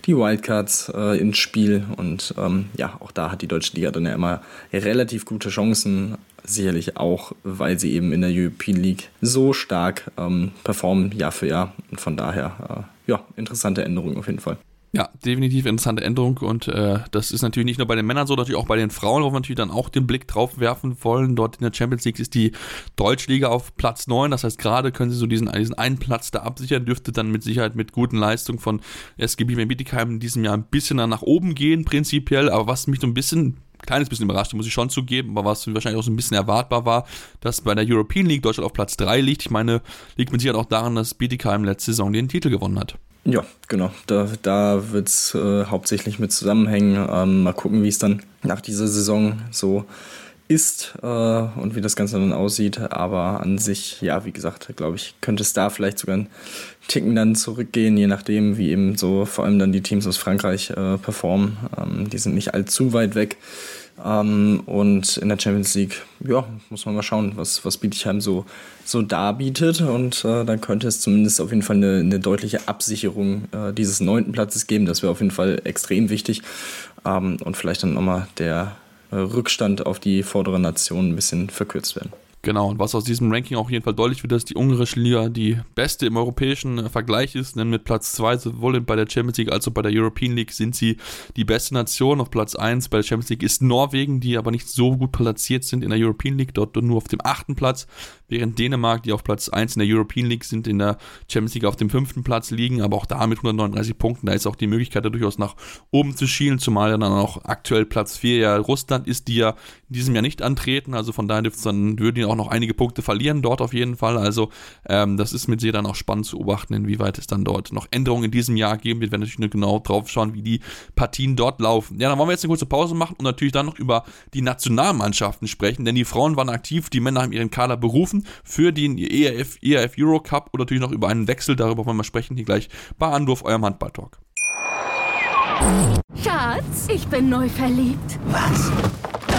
S3: die Wildcards äh, ins Spiel. Und ähm, ja, auch da hat die Deutsche Liga dann ja immer relativ gute Chancen. Sicherlich auch, weil sie eben in der European League so stark ähm, performen, Jahr für Jahr. Und von daher, äh, ja, interessante Änderung auf jeden Fall.
S2: Ja, definitiv interessante Änderung und äh, das ist natürlich nicht nur bei den Männern so, natürlich auch bei den Frauen, wo wir natürlich dann auch den Blick drauf werfen wollen. Dort in der Champions League ist die Deutschliga auf Platz 9, das heißt gerade können sie so diesen, diesen einen Platz da absichern, dürfte dann mit Sicherheit mit guten Leistungen von SGB Bietigheim in diesem Jahr ein bisschen nach oben gehen prinzipiell, aber was mich so ein bisschen kleines bisschen überrascht, muss ich schon zugeben, aber was wahrscheinlich auch so ein bisschen erwartbar war, dass bei der European League Deutschland auf Platz 3 liegt. Ich meine, liegt mit Sicherheit auch daran, dass Bietigheim letzte Saison den Titel gewonnen hat.
S3: Ja, genau. Da, da wird es äh, hauptsächlich mit zusammenhängen. Ähm, mal gucken, wie es dann nach dieser Saison so ist äh, und wie das Ganze dann aussieht. Aber an sich, ja, wie gesagt, glaube ich, könnte es da vielleicht sogar einen Ticken dann zurückgehen, je nachdem, wie eben so vor allem dann die Teams aus Frankreich äh, performen. Ähm, die sind nicht allzu weit weg. Ähm, und in der Champions League, ja, muss man mal schauen, was, was Bietigheim so, so darbietet. Und äh, dann könnte es zumindest auf jeden Fall eine, eine deutliche Absicherung äh, dieses neunten Platzes geben. Das wäre auf jeden Fall extrem wichtig. Ähm, und vielleicht dann nochmal der äh, Rückstand auf die vordere Nation ein bisschen verkürzt werden.
S2: Genau, und was aus diesem Ranking auch jeden Fall deutlich wird, dass die ungarische Liga die beste im europäischen äh, Vergleich ist, denn mit Platz 2 sowohl bei der Champions League als auch bei der European League sind sie die beste Nation. Auf Platz 1 bei der Champions League ist Norwegen, die aber nicht so gut platziert sind in der European League, dort nur auf dem achten Platz, während Dänemark, die auf Platz 1 in der European League sind, in der Champions League auf dem fünften Platz liegen, aber auch da mit 139 Punkten, da ist auch die Möglichkeit, da durchaus nach oben zu schielen, zumal dann auch aktuell Platz 4 ja Russland ist, die ja in diesem Jahr nicht antreten, also von daher dürfte dann, würden auch noch einige Punkte verlieren dort auf jeden Fall, also ähm, das ist mit sehr dann auch spannend zu beobachten, inwieweit es dann dort noch Änderungen in diesem Jahr geben wird, wenn natürlich nur genau drauf schauen, wie die Partien dort laufen. Ja, dann wollen wir jetzt eine kurze Pause machen und natürlich dann noch über die Nationalmannschaften sprechen, denn die Frauen waren aktiv, die Männer haben ihren Kader berufen für den ERF, ERF Euro Cup oder natürlich noch über einen Wechsel, darüber wollen wir sprechen, hier gleich bei Anwurf, eurem Handball-Talk.
S4: Schatz, ich bin neu verliebt.
S5: Was?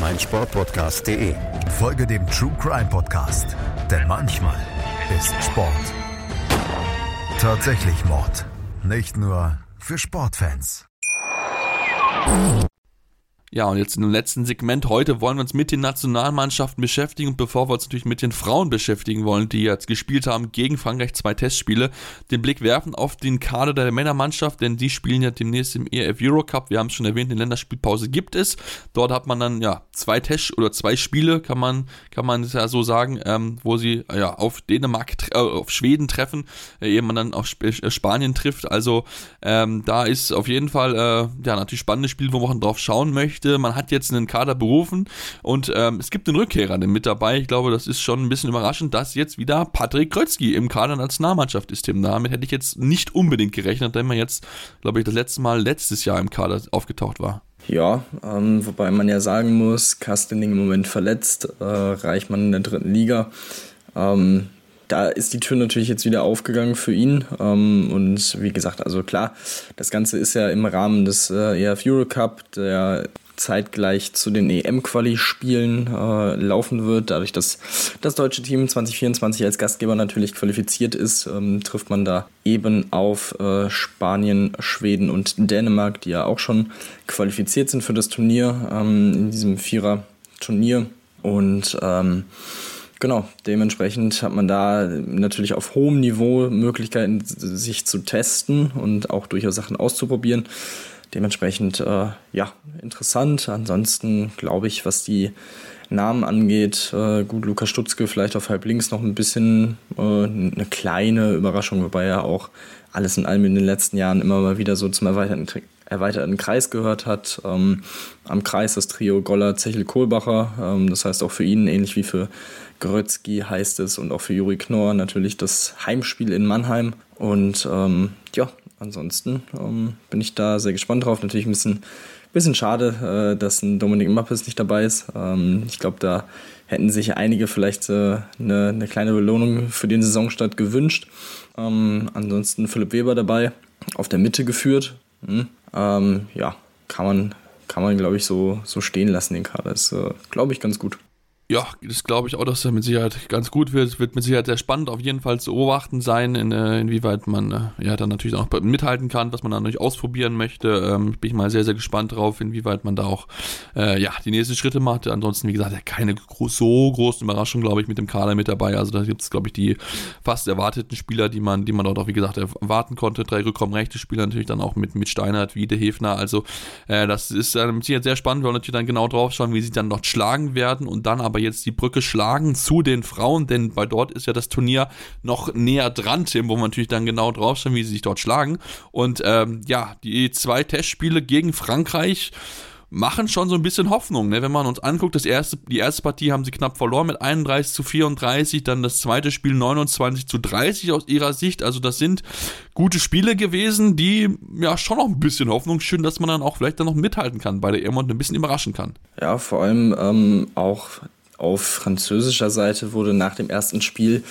S1: meinsportpodcast.de. Folge dem True Crime Podcast, denn manchmal ist Sport tatsächlich Mord. Nicht nur für Sportfans.
S2: Ja, und jetzt im letzten Segment heute wollen wir uns mit den Nationalmannschaften beschäftigen. Und bevor wir uns natürlich mit den Frauen beschäftigen wollen, die jetzt gespielt haben gegen Frankreich zwei Testspiele, den Blick werfen auf den Kader der Männermannschaft, denn die spielen ja demnächst im EF Eurocup. Wir haben es schon erwähnt, eine Länderspielpause gibt es. Dort hat man dann ja zwei Test oder zwei Spiele, kann man kann man ja so sagen, ähm, wo sie ja auf Dänemark, äh, auf Schweden treffen, äh, ehe man dann auf Sp äh, Spanien trifft. Also ähm, da ist auf jeden Fall äh, ja natürlich spannendes Spiel, wo man drauf schauen möchte. Man hat jetzt einen Kader berufen und ähm, es gibt einen Rückkehrer mit dabei. Ich glaube, das ist schon ein bisschen überraschend, dass jetzt wieder Patrick Krötzky im Kader Nationalmannschaft ist, Tim. Damit hätte ich jetzt nicht unbedingt gerechnet, denn man jetzt, glaube ich, das letzte Mal letztes Jahr im Kader aufgetaucht war.
S3: Ja, ähm, wobei man ja sagen muss, Kastening im Moment verletzt, äh, Reichmann in der dritten Liga. Ähm, da ist die Tür natürlich jetzt wieder aufgegangen für ihn. Ähm, und wie gesagt, also klar, das Ganze ist ja im Rahmen des äh, EF Eurocup, der zeitgleich zu den EM-Quali-Spielen äh, laufen wird. Dadurch, dass das deutsche Team 2024 als Gastgeber natürlich qualifiziert ist, ähm, trifft man da eben auf äh, Spanien, Schweden und Dänemark, die ja auch schon qualifiziert sind für das Turnier ähm, in diesem Vierer-Turnier. Und ähm, genau, dementsprechend hat man da natürlich auf hohem Niveau Möglichkeiten, sich zu testen und auch durchaus Sachen auszuprobieren. Dementsprechend, äh, ja, interessant. Ansonsten glaube ich, was die Namen angeht, äh, gut, Lukas Stutzke vielleicht auf halb links noch ein bisschen äh, eine kleine Überraschung, wobei er auch alles in allem in den letzten Jahren immer mal wieder so zum erweiterten, erweiterten Kreis gehört hat. Ähm, am Kreis das Trio Goller, Zechel, Kohlbacher. Ähm, das heißt auch für ihn, ähnlich wie für Grötzky heißt es und auch für Juri Knorr natürlich das Heimspiel in Mannheim. Und ähm, ja, ansonsten ähm, bin ich da sehr gespannt drauf. Natürlich ein bisschen, bisschen schade, äh, dass ein Dominik Mappes nicht dabei ist. Ähm, ich glaube, da hätten sich einige vielleicht äh, eine, eine, kleine Belohnung für den Saisonstart gewünscht. Ähm, ansonsten Philipp Weber dabei, auf der Mitte geführt. Hm. Ähm, ja, kann man, kann man glaube ich, so, so stehen lassen, den Kader. Ist, äh, glaube ich, ganz gut.
S2: Ja, das glaube ich auch, dass er mit Sicherheit ganz gut wird. Wird mit Sicherheit sehr spannend auf jeden Fall zu beobachten sein, in, äh, inwieweit man äh, ja dann natürlich auch mithalten kann, was man dann natürlich ausprobieren möchte. Ähm, bin ich mal sehr, sehr gespannt drauf, inwieweit man da auch äh, ja, die nächsten Schritte macht. Ansonsten, wie gesagt, keine so großen Überraschungen, glaube ich, mit dem Kader mit dabei. Also da gibt es, glaube ich, die fast erwarteten Spieler, die man, die man dort auch, wie gesagt, erwarten konnte. Drei rückkommen-rechte Spieler natürlich dann auch mit, mit Steinert, Wiede, Hefner. Also äh, das ist äh, mit Sicherheit sehr spannend. Wir wollen natürlich dann genau drauf schauen, wie sie dann dort schlagen werden und dann aber jetzt die Brücke schlagen zu den Frauen, denn bei dort ist ja das Turnier noch näher dran, Tim, wo man natürlich dann genau draufschauen, wie sie sich dort schlagen. Und ähm, ja, die zwei Testspiele gegen Frankreich machen schon so ein bisschen Hoffnung, ne? wenn man uns anguckt. Das erste, die erste Partie haben sie knapp verloren mit 31 zu 34, dann das zweite Spiel 29 zu 30 aus ihrer Sicht. Also das sind gute Spiele gewesen, die ja schon noch ein bisschen Hoffnung schön, dass man dann auch vielleicht dann noch mithalten kann bei der EM und ein bisschen überraschen kann.
S3: Ja, vor allem ähm, auch auf französischer Seite wurde nach dem ersten Spiel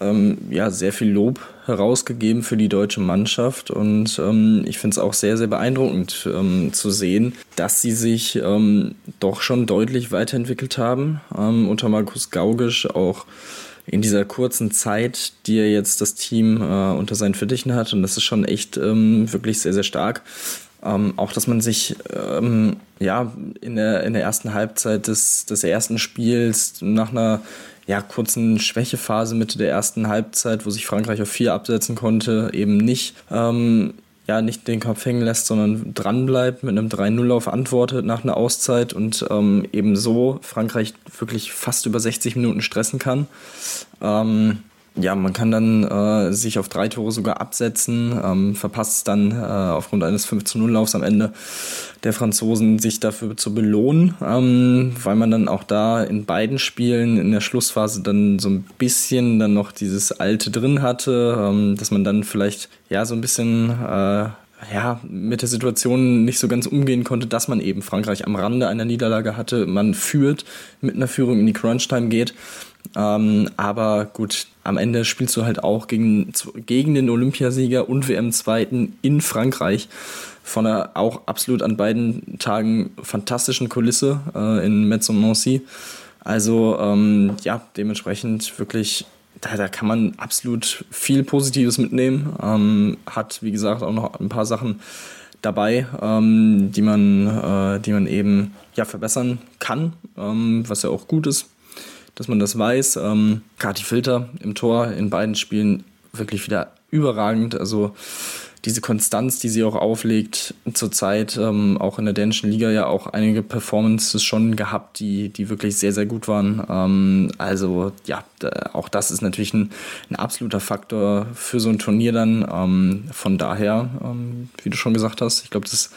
S3: ähm, ja, sehr viel Lob herausgegeben für die deutsche Mannschaft und ähm, ich finde es auch sehr, sehr beeindruckend ähm, zu sehen, dass sie sich ähm, doch schon deutlich weiterentwickelt haben. Ähm, unter Markus Gaugisch auch in dieser kurzen Zeit, die er jetzt das Team äh, unter seinen Fittichen hat und das ist schon echt ähm, wirklich sehr, sehr stark. Ähm, auch, dass man sich ähm, ja, in, der, in der ersten Halbzeit des, des ersten Spiels nach einer ja, kurzen Schwächephase Mitte der ersten Halbzeit, wo sich Frankreich auf vier absetzen konnte, eben nicht, ähm, ja, nicht den Kopf hängen lässt, sondern dranbleibt, mit einem 3-0-Lauf antwortet nach einer Auszeit und ähm, eben so Frankreich wirklich fast über 60 Minuten stressen kann. Ähm, ja, man kann dann äh, sich auf drei Tore sogar absetzen, ähm, verpasst dann äh, aufgrund eines 5 zu 0 Laufs am Ende der Franzosen sich dafür zu belohnen, ähm, weil man dann auch da in beiden Spielen in der Schlussphase dann so ein bisschen dann noch dieses Alte drin hatte, ähm, dass man dann vielleicht ja so ein bisschen äh, ja, mit der Situation nicht so ganz umgehen konnte, dass man eben Frankreich am Rande einer Niederlage hatte. Man führt, mit einer Führung in die Crunch-Time geht. Ähm, aber gut, am Ende spielst du halt auch gegen, gegen den Olympiasieger und WM-Zweiten in Frankreich von einer auch absolut an beiden Tagen fantastischen Kulisse äh, in Metz und Nancy. Also ähm, ja, dementsprechend wirklich, da, da kann man absolut viel Positives mitnehmen. Ähm, hat, wie gesagt, auch noch ein paar Sachen dabei, ähm, die, man, äh, die man eben ja, verbessern kann, ähm, was ja auch gut ist dass man das weiß. Ähm, Kati Filter im Tor in beiden Spielen wirklich wieder überragend. Also diese Konstanz, die sie auch auflegt, zurzeit ähm, auch in der dänischen Liga ja auch einige Performances schon gehabt, die, die wirklich sehr, sehr gut waren. Ähm, also ja, auch das ist natürlich ein, ein, absoluter Faktor für so ein Turnier dann. Ähm, von daher, ähm, wie du schon gesagt hast, ich glaube, das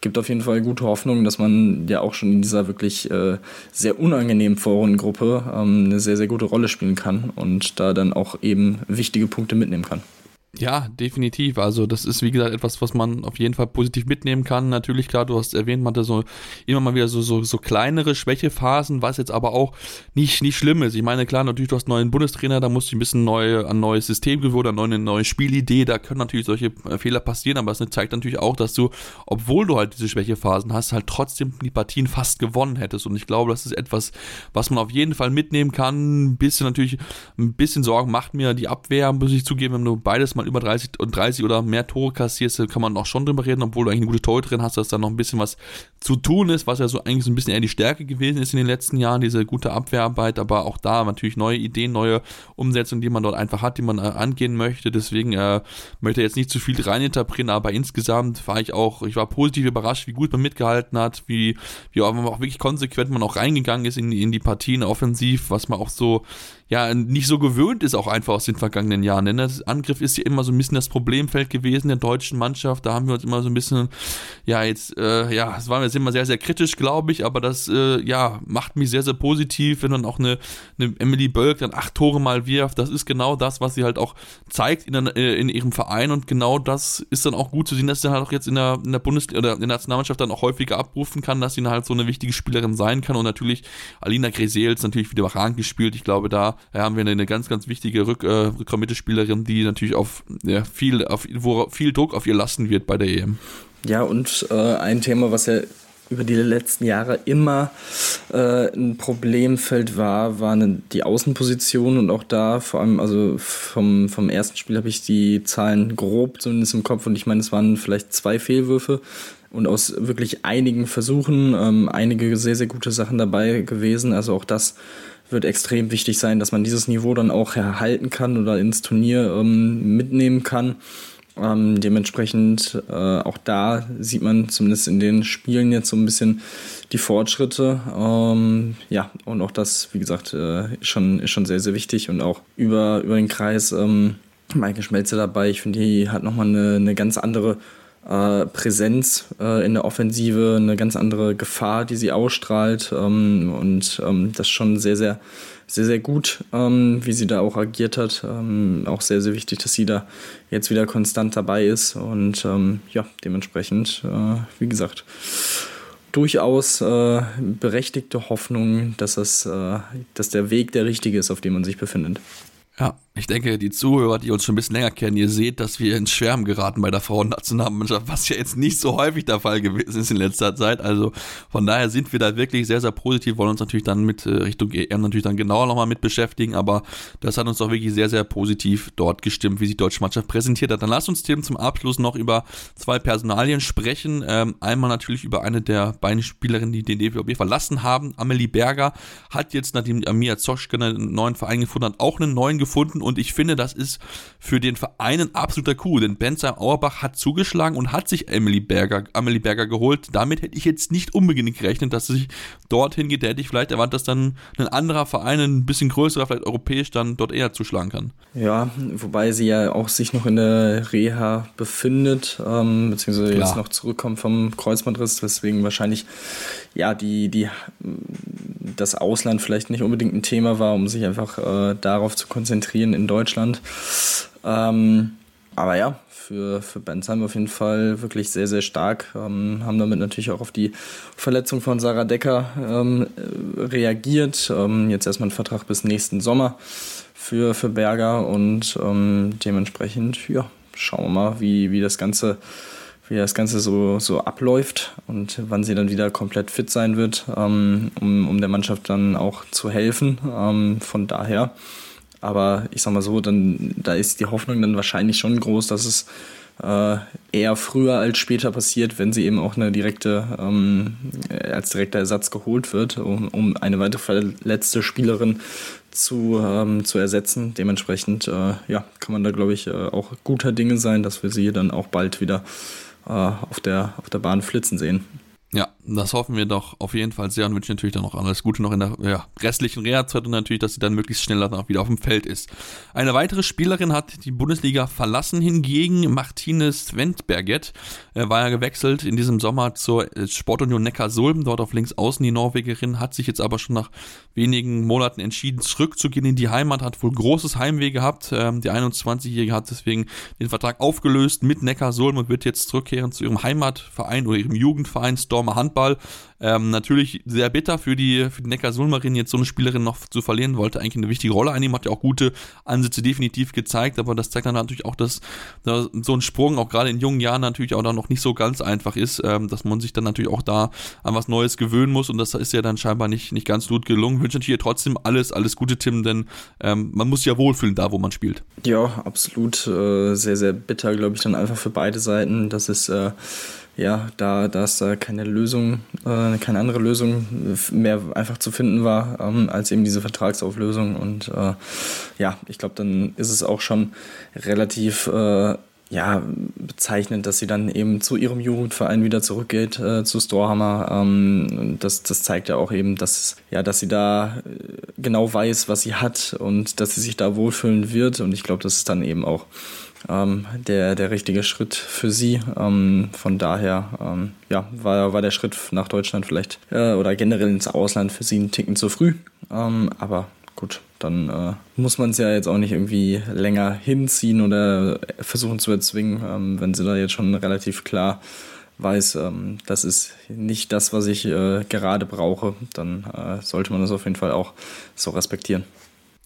S3: gibt auf jeden Fall gute Hoffnung, dass man ja auch schon in dieser wirklich äh, sehr unangenehmen Vorrundengruppe ähm, eine sehr, sehr gute Rolle spielen kann und da dann auch eben wichtige Punkte mitnehmen kann.
S2: Ja, definitiv. Also das ist wie gesagt etwas, was man auf jeden Fall positiv mitnehmen kann. Natürlich, klar, du hast erwähnt, man hatte so immer mal wieder so, so, so kleinere Schwächephasen, was jetzt aber auch nicht, nicht schlimm ist. Ich meine, klar, natürlich, du hast einen neuen Bundestrainer, da musst du ein bisschen neu, ein neues System gewöhnen, eine neue, eine neue Spielidee, da können natürlich solche äh, Fehler passieren, aber es zeigt natürlich auch, dass du, obwohl du halt diese Schwächephasen hast, halt trotzdem die Partien fast gewonnen hättest. Und ich glaube, das ist etwas, was man auf jeden Fall mitnehmen kann. Ein bisschen natürlich, ein bisschen Sorgen macht mir die Abwehr, muss ich zugeben, wenn du beides mal über 30 und 30 oder mehr Tore kassierst, kann man auch schon drüber reden, obwohl du eigentlich eine gute Torhüterin hast, dass da noch ein bisschen was zu tun ist, was ja so eigentlich so ein bisschen eher die Stärke gewesen ist in den letzten Jahren, diese gute Abwehrarbeit, aber auch da natürlich neue Ideen, neue Umsetzungen, die man dort einfach hat, die man äh, angehen möchte. Deswegen äh, möchte jetzt nicht zu viel reininterpretieren, aber insgesamt war ich auch, ich war positiv überrascht, wie gut man mitgehalten hat, wie, wie auch, auch wirklich konsequent man auch reingegangen ist in, in die Partien offensiv, was man auch so ja nicht so gewöhnt ist, auch einfach aus den vergangenen Jahren. Denn das Angriff ist ja immer so ein bisschen das Problemfeld gewesen der deutschen Mannschaft. Da haben wir uns immer so ein bisschen, ja, jetzt, äh, ja, es war jetzt immer sehr, sehr kritisch, glaube ich, aber das, äh, ja, macht mich sehr, sehr positiv, wenn dann auch eine, eine Emily Bölk dann acht Tore mal wirft. Das ist genau das, was sie halt auch zeigt in, äh, in ihrem Verein und genau das ist dann auch gut zu sehen, dass sie halt auch jetzt in der, in der Bundesliga oder in der Nationalmannschaft dann auch häufiger abrufen kann, dass sie dann halt so eine wichtige Spielerin sein kann und natürlich Alina Gresels natürlich wieder überragend gespielt. Ich glaube, da haben wir eine, ganz, ganz wichtige Rück, äh, Rückraum-Mittelspielerin, die natürlich auf ja, viel, auf, wo viel Druck auf ihr lasten wird bei der EM.
S3: Ja, und äh, ein Thema, was ja über die letzten Jahre immer äh, ein Problemfeld war, waren die Außenpositionen und auch da vor allem, also vom, vom ersten Spiel habe ich die Zahlen grob zumindest im Kopf und ich meine, es waren vielleicht zwei Fehlwürfe und aus wirklich einigen Versuchen ähm, einige sehr, sehr gute Sachen dabei gewesen. Also auch das wird extrem wichtig sein, dass man dieses Niveau dann auch erhalten kann oder ins Turnier ähm, mitnehmen kann. Ähm, dementsprechend äh, auch da sieht man zumindest in den Spielen jetzt so ein bisschen die Fortschritte. Ähm, ja, und auch das, wie gesagt, äh, ist, schon, ist schon sehr, sehr wichtig und auch über, über den Kreis ähm, Maike Schmelze dabei. Ich finde, die hat nochmal eine, eine ganz andere äh, Präsenz äh, in der Offensive, eine ganz andere Gefahr, die sie ausstrahlt. Ähm, und ähm, das schon sehr, sehr, sehr, sehr gut, ähm, wie sie da auch agiert hat. Ähm, auch sehr, sehr wichtig, dass sie da jetzt wieder konstant dabei ist. Und ähm, ja, dementsprechend, äh, wie gesagt, durchaus äh, berechtigte Hoffnung, dass, das, äh, dass der Weg der richtige ist, auf dem man sich befindet.
S2: Ja, ich denke, die Zuhörer, die uns schon ein bisschen länger kennen, ihr seht, dass wir ins Schwärmen geraten bei der Frauennationalmannschaft, was ja jetzt nicht so häufig der Fall gewesen ist in letzter Zeit. Also von daher sind wir da wirklich sehr, sehr positiv, wollen uns natürlich dann mit äh, Richtung EM natürlich dann genauer nochmal mit beschäftigen, aber das hat uns doch wirklich sehr, sehr positiv dort gestimmt, wie sich die deutsche Mannschaft präsentiert hat. Dann lasst uns Tim zum Abschluss noch über zwei Personalien sprechen. Ähm, einmal natürlich über eine der beiden Spielerinnen, die den DVB verlassen haben. Amelie Berger hat jetzt, nachdem Amia Zoschke einen neuen Verein gefunden hat, auch einen neuen gefunden und ich finde, das ist für den Verein ein absoluter Coup, denn Bensheim Auerbach hat zugeschlagen und hat sich Emily Berger, Amelie Berger geholt. Damit hätte ich jetzt nicht unbedingt gerechnet, dass sie sich dorthin geht. Da hätte ich vielleicht erwartet, dass dann ein anderer Verein, ein bisschen größerer, vielleicht europäisch, dann dort eher zuschlagen kann.
S3: Ja, wobei sie ja auch sich noch in der Reha befindet, ähm, beziehungsweise Klar. jetzt noch zurückkommt vom Kreuzbandriss, weswegen wahrscheinlich ja die, die das Ausland vielleicht nicht unbedingt ein Thema war, um sich einfach äh, darauf zu konzentrieren in Deutschland. Ähm, aber ja, für, für Bensheim auf jeden Fall wirklich sehr, sehr stark. Ähm, haben damit natürlich auch auf die Verletzung von Sarah Decker ähm, reagiert. Ähm, jetzt erstmal ein Vertrag bis nächsten Sommer für, für Berger und ähm, dementsprechend, ja, schauen wir mal, wie, wie das Ganze wie das Ganze so, so abläuft und wann sie dann wieder komplett fit sein wird, ähm, um, um der Mannschaft dann auch zu helfen. Ähm, von daher, aber ich sag mal so, dann, da ist die Hoffnung dann wahrscheinlich schon groß, dass es äh, eher früher als später passiert, wenn sie eben auch eine direkte, ähm, als direkter Ersatz geholt wird, um, um eine weitere verletzte Spielerin zu, ähm, zu ersetzen. Dementsprechend äh, ja, kann man da, glaube ich, äh, auch guter Dinge sein, dass wir sie dann auch bald wieder äh, auf, der, auf der Bahn flitzen sehen.
S2: Ja, das hoffen wir doch auf jeden Fall sehr und wünschen natürlich dann noch alles Gute noch in der ja, restlichen Reha-Zeit und natürlich, dass sie dann möglichst schnell dann auch wieder auf dem Feld ist. Eine weitere Spielerin hat die Bundesliga verlassen hingegen, Martinez Wendberget. Er war ja gewechselt in diesem Sommer zur äh, Sportunion Neckarsulm, dort auf links außen die Norwegerin, hat sich jetzt aber schon nach wenigen Monaten entschieden, zurückzugehen in die Heimat, hat wohl großes Heimweh gehabt. Ähm, die 21-Jährige hat deswegen den Vertrag aufgelöst mit Neckarsulm und wird jetzt zurückkehren zu ihrem Heimatverein oder ihrem Jugendverein Stormer Handball. Ähm, natürlich sehr bitter für die, für die Neckar-Sulmerin, jetzt so eine Spielerin noch zu verlieren, wollte eigentlich eine wichtige Rolle einnehmen, hat ja auch gute Ansätze definitiv gezeigt, aber das zeigt dann natürlich auch, dass, dass so ein Sprung auch gerade in jungen Jahren natürlich auch dann noch nicht so ganz einfach ist, ähm, dass man sich dann natürlich auch da an was Neues gewöhnen muss und das ist ja dann scheinbar nicht, nicht ganz gut gelungen. Ich wünsche natürlich trotzdem alles, alles Gute, Tim, denn ähm, man muss sich ja wohlfühlen da, wo man spielt.
S3: Ja, absolut. Äh, sehr, sehr bitter, glaube ich, dann einfach für beide Seiten. Das ist äh, ja, da, da es da keine Lösung, äh, keine andere Lösung mehr einfach zu finden war, ähm, als eben diese Vertragsauflösung. Und äh, ja, ich glaube, dann ist es auch schon relativ äh, ja, bezeichnend, dass sie dann eben zu ihrem Jugendverein wieder zurückgeht, äh, zu Storhammer. Ähm, das, das zeigt ja auch eben, dass, ja, dass sie da äh, genau weiß, was sie hat und dass sie sich da wohlfühlen wird. Und ich glaube, das ist dann eben auch ähm, der, der richtige Schritt für sie. Ähm, von daher ähm, ja, war, war der Schritt nach Deutschland vielleicht äh, oder generell ins Ausland für sie ein Ticken zu früh. Ähm, aber gut, dann äh, muss man es ja jetzt auch nicht irgendwie länger hinziehen oder versuchen zu erzwingen, ähm, wenn sie da jetzt schon relativ klar weiß, ähm, das ist nicht das, was ich äh, gerade brauche, dann äh, sollte man das auf jeden Fall auch so respektieren.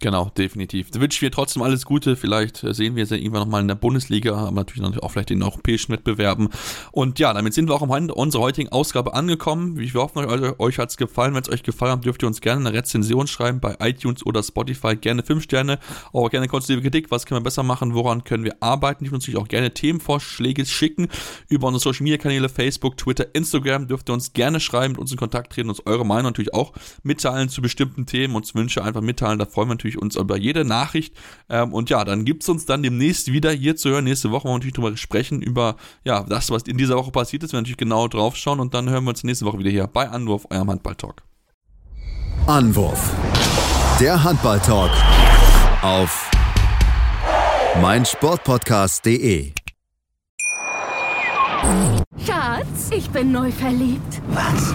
S2: Genau, definitiv. Da wünsche ich mir trotzdem alles Gute. Vielleicht äh, sehen wir sie irgendwann nochmal in der Bundesliga, aber natürlich auch vielleicht in europäischen Wettbewerben. Und ja, damit sind wir auch am Ende unserer heutigen Ausgabe angekommen. Wir hoffen, euch, euch hat es gefallen. Wenn es euch gefallen hat, dürft ihr uns gerne eine Rezension schreiben bei iTunes oder Spotify. Gerne 5 Sterne, auch gerne konstruktive Kritik. Was können wir besser machen? Woran können wir arbeiten? Uns natürlich auch gerne Themenvorschläge schicken über unsere Social Media Kanäle, Facebook, Twitter, Instagram. Dürft ihr uns gerne schreiben, mit uns in Kontakt treten, uns eure Meinung natürlich auch mitteilen zu bestimmten Themen, uns Wünsche einfach mitteilen. Da freuen wir natürlich natürlich uns über jede Nachricht. Ähm, und ja, dann gibt es uns dann demnächst wieder hier zu hören. Nächste Woche wollen wir natürlich darüber sprechen, über ja, das, was in dieser Woche passiert ist. Wir natürlich genau drauf schauen und dann hören wir uns nächste Woche wieder hier bei Anwurf, eurem Handball-Talk.
S1: Anwurf. Der Handball-Talk auf meinsportpodcast.de.
S4: Schatz, ich bin neu verliebt.
S5: Was?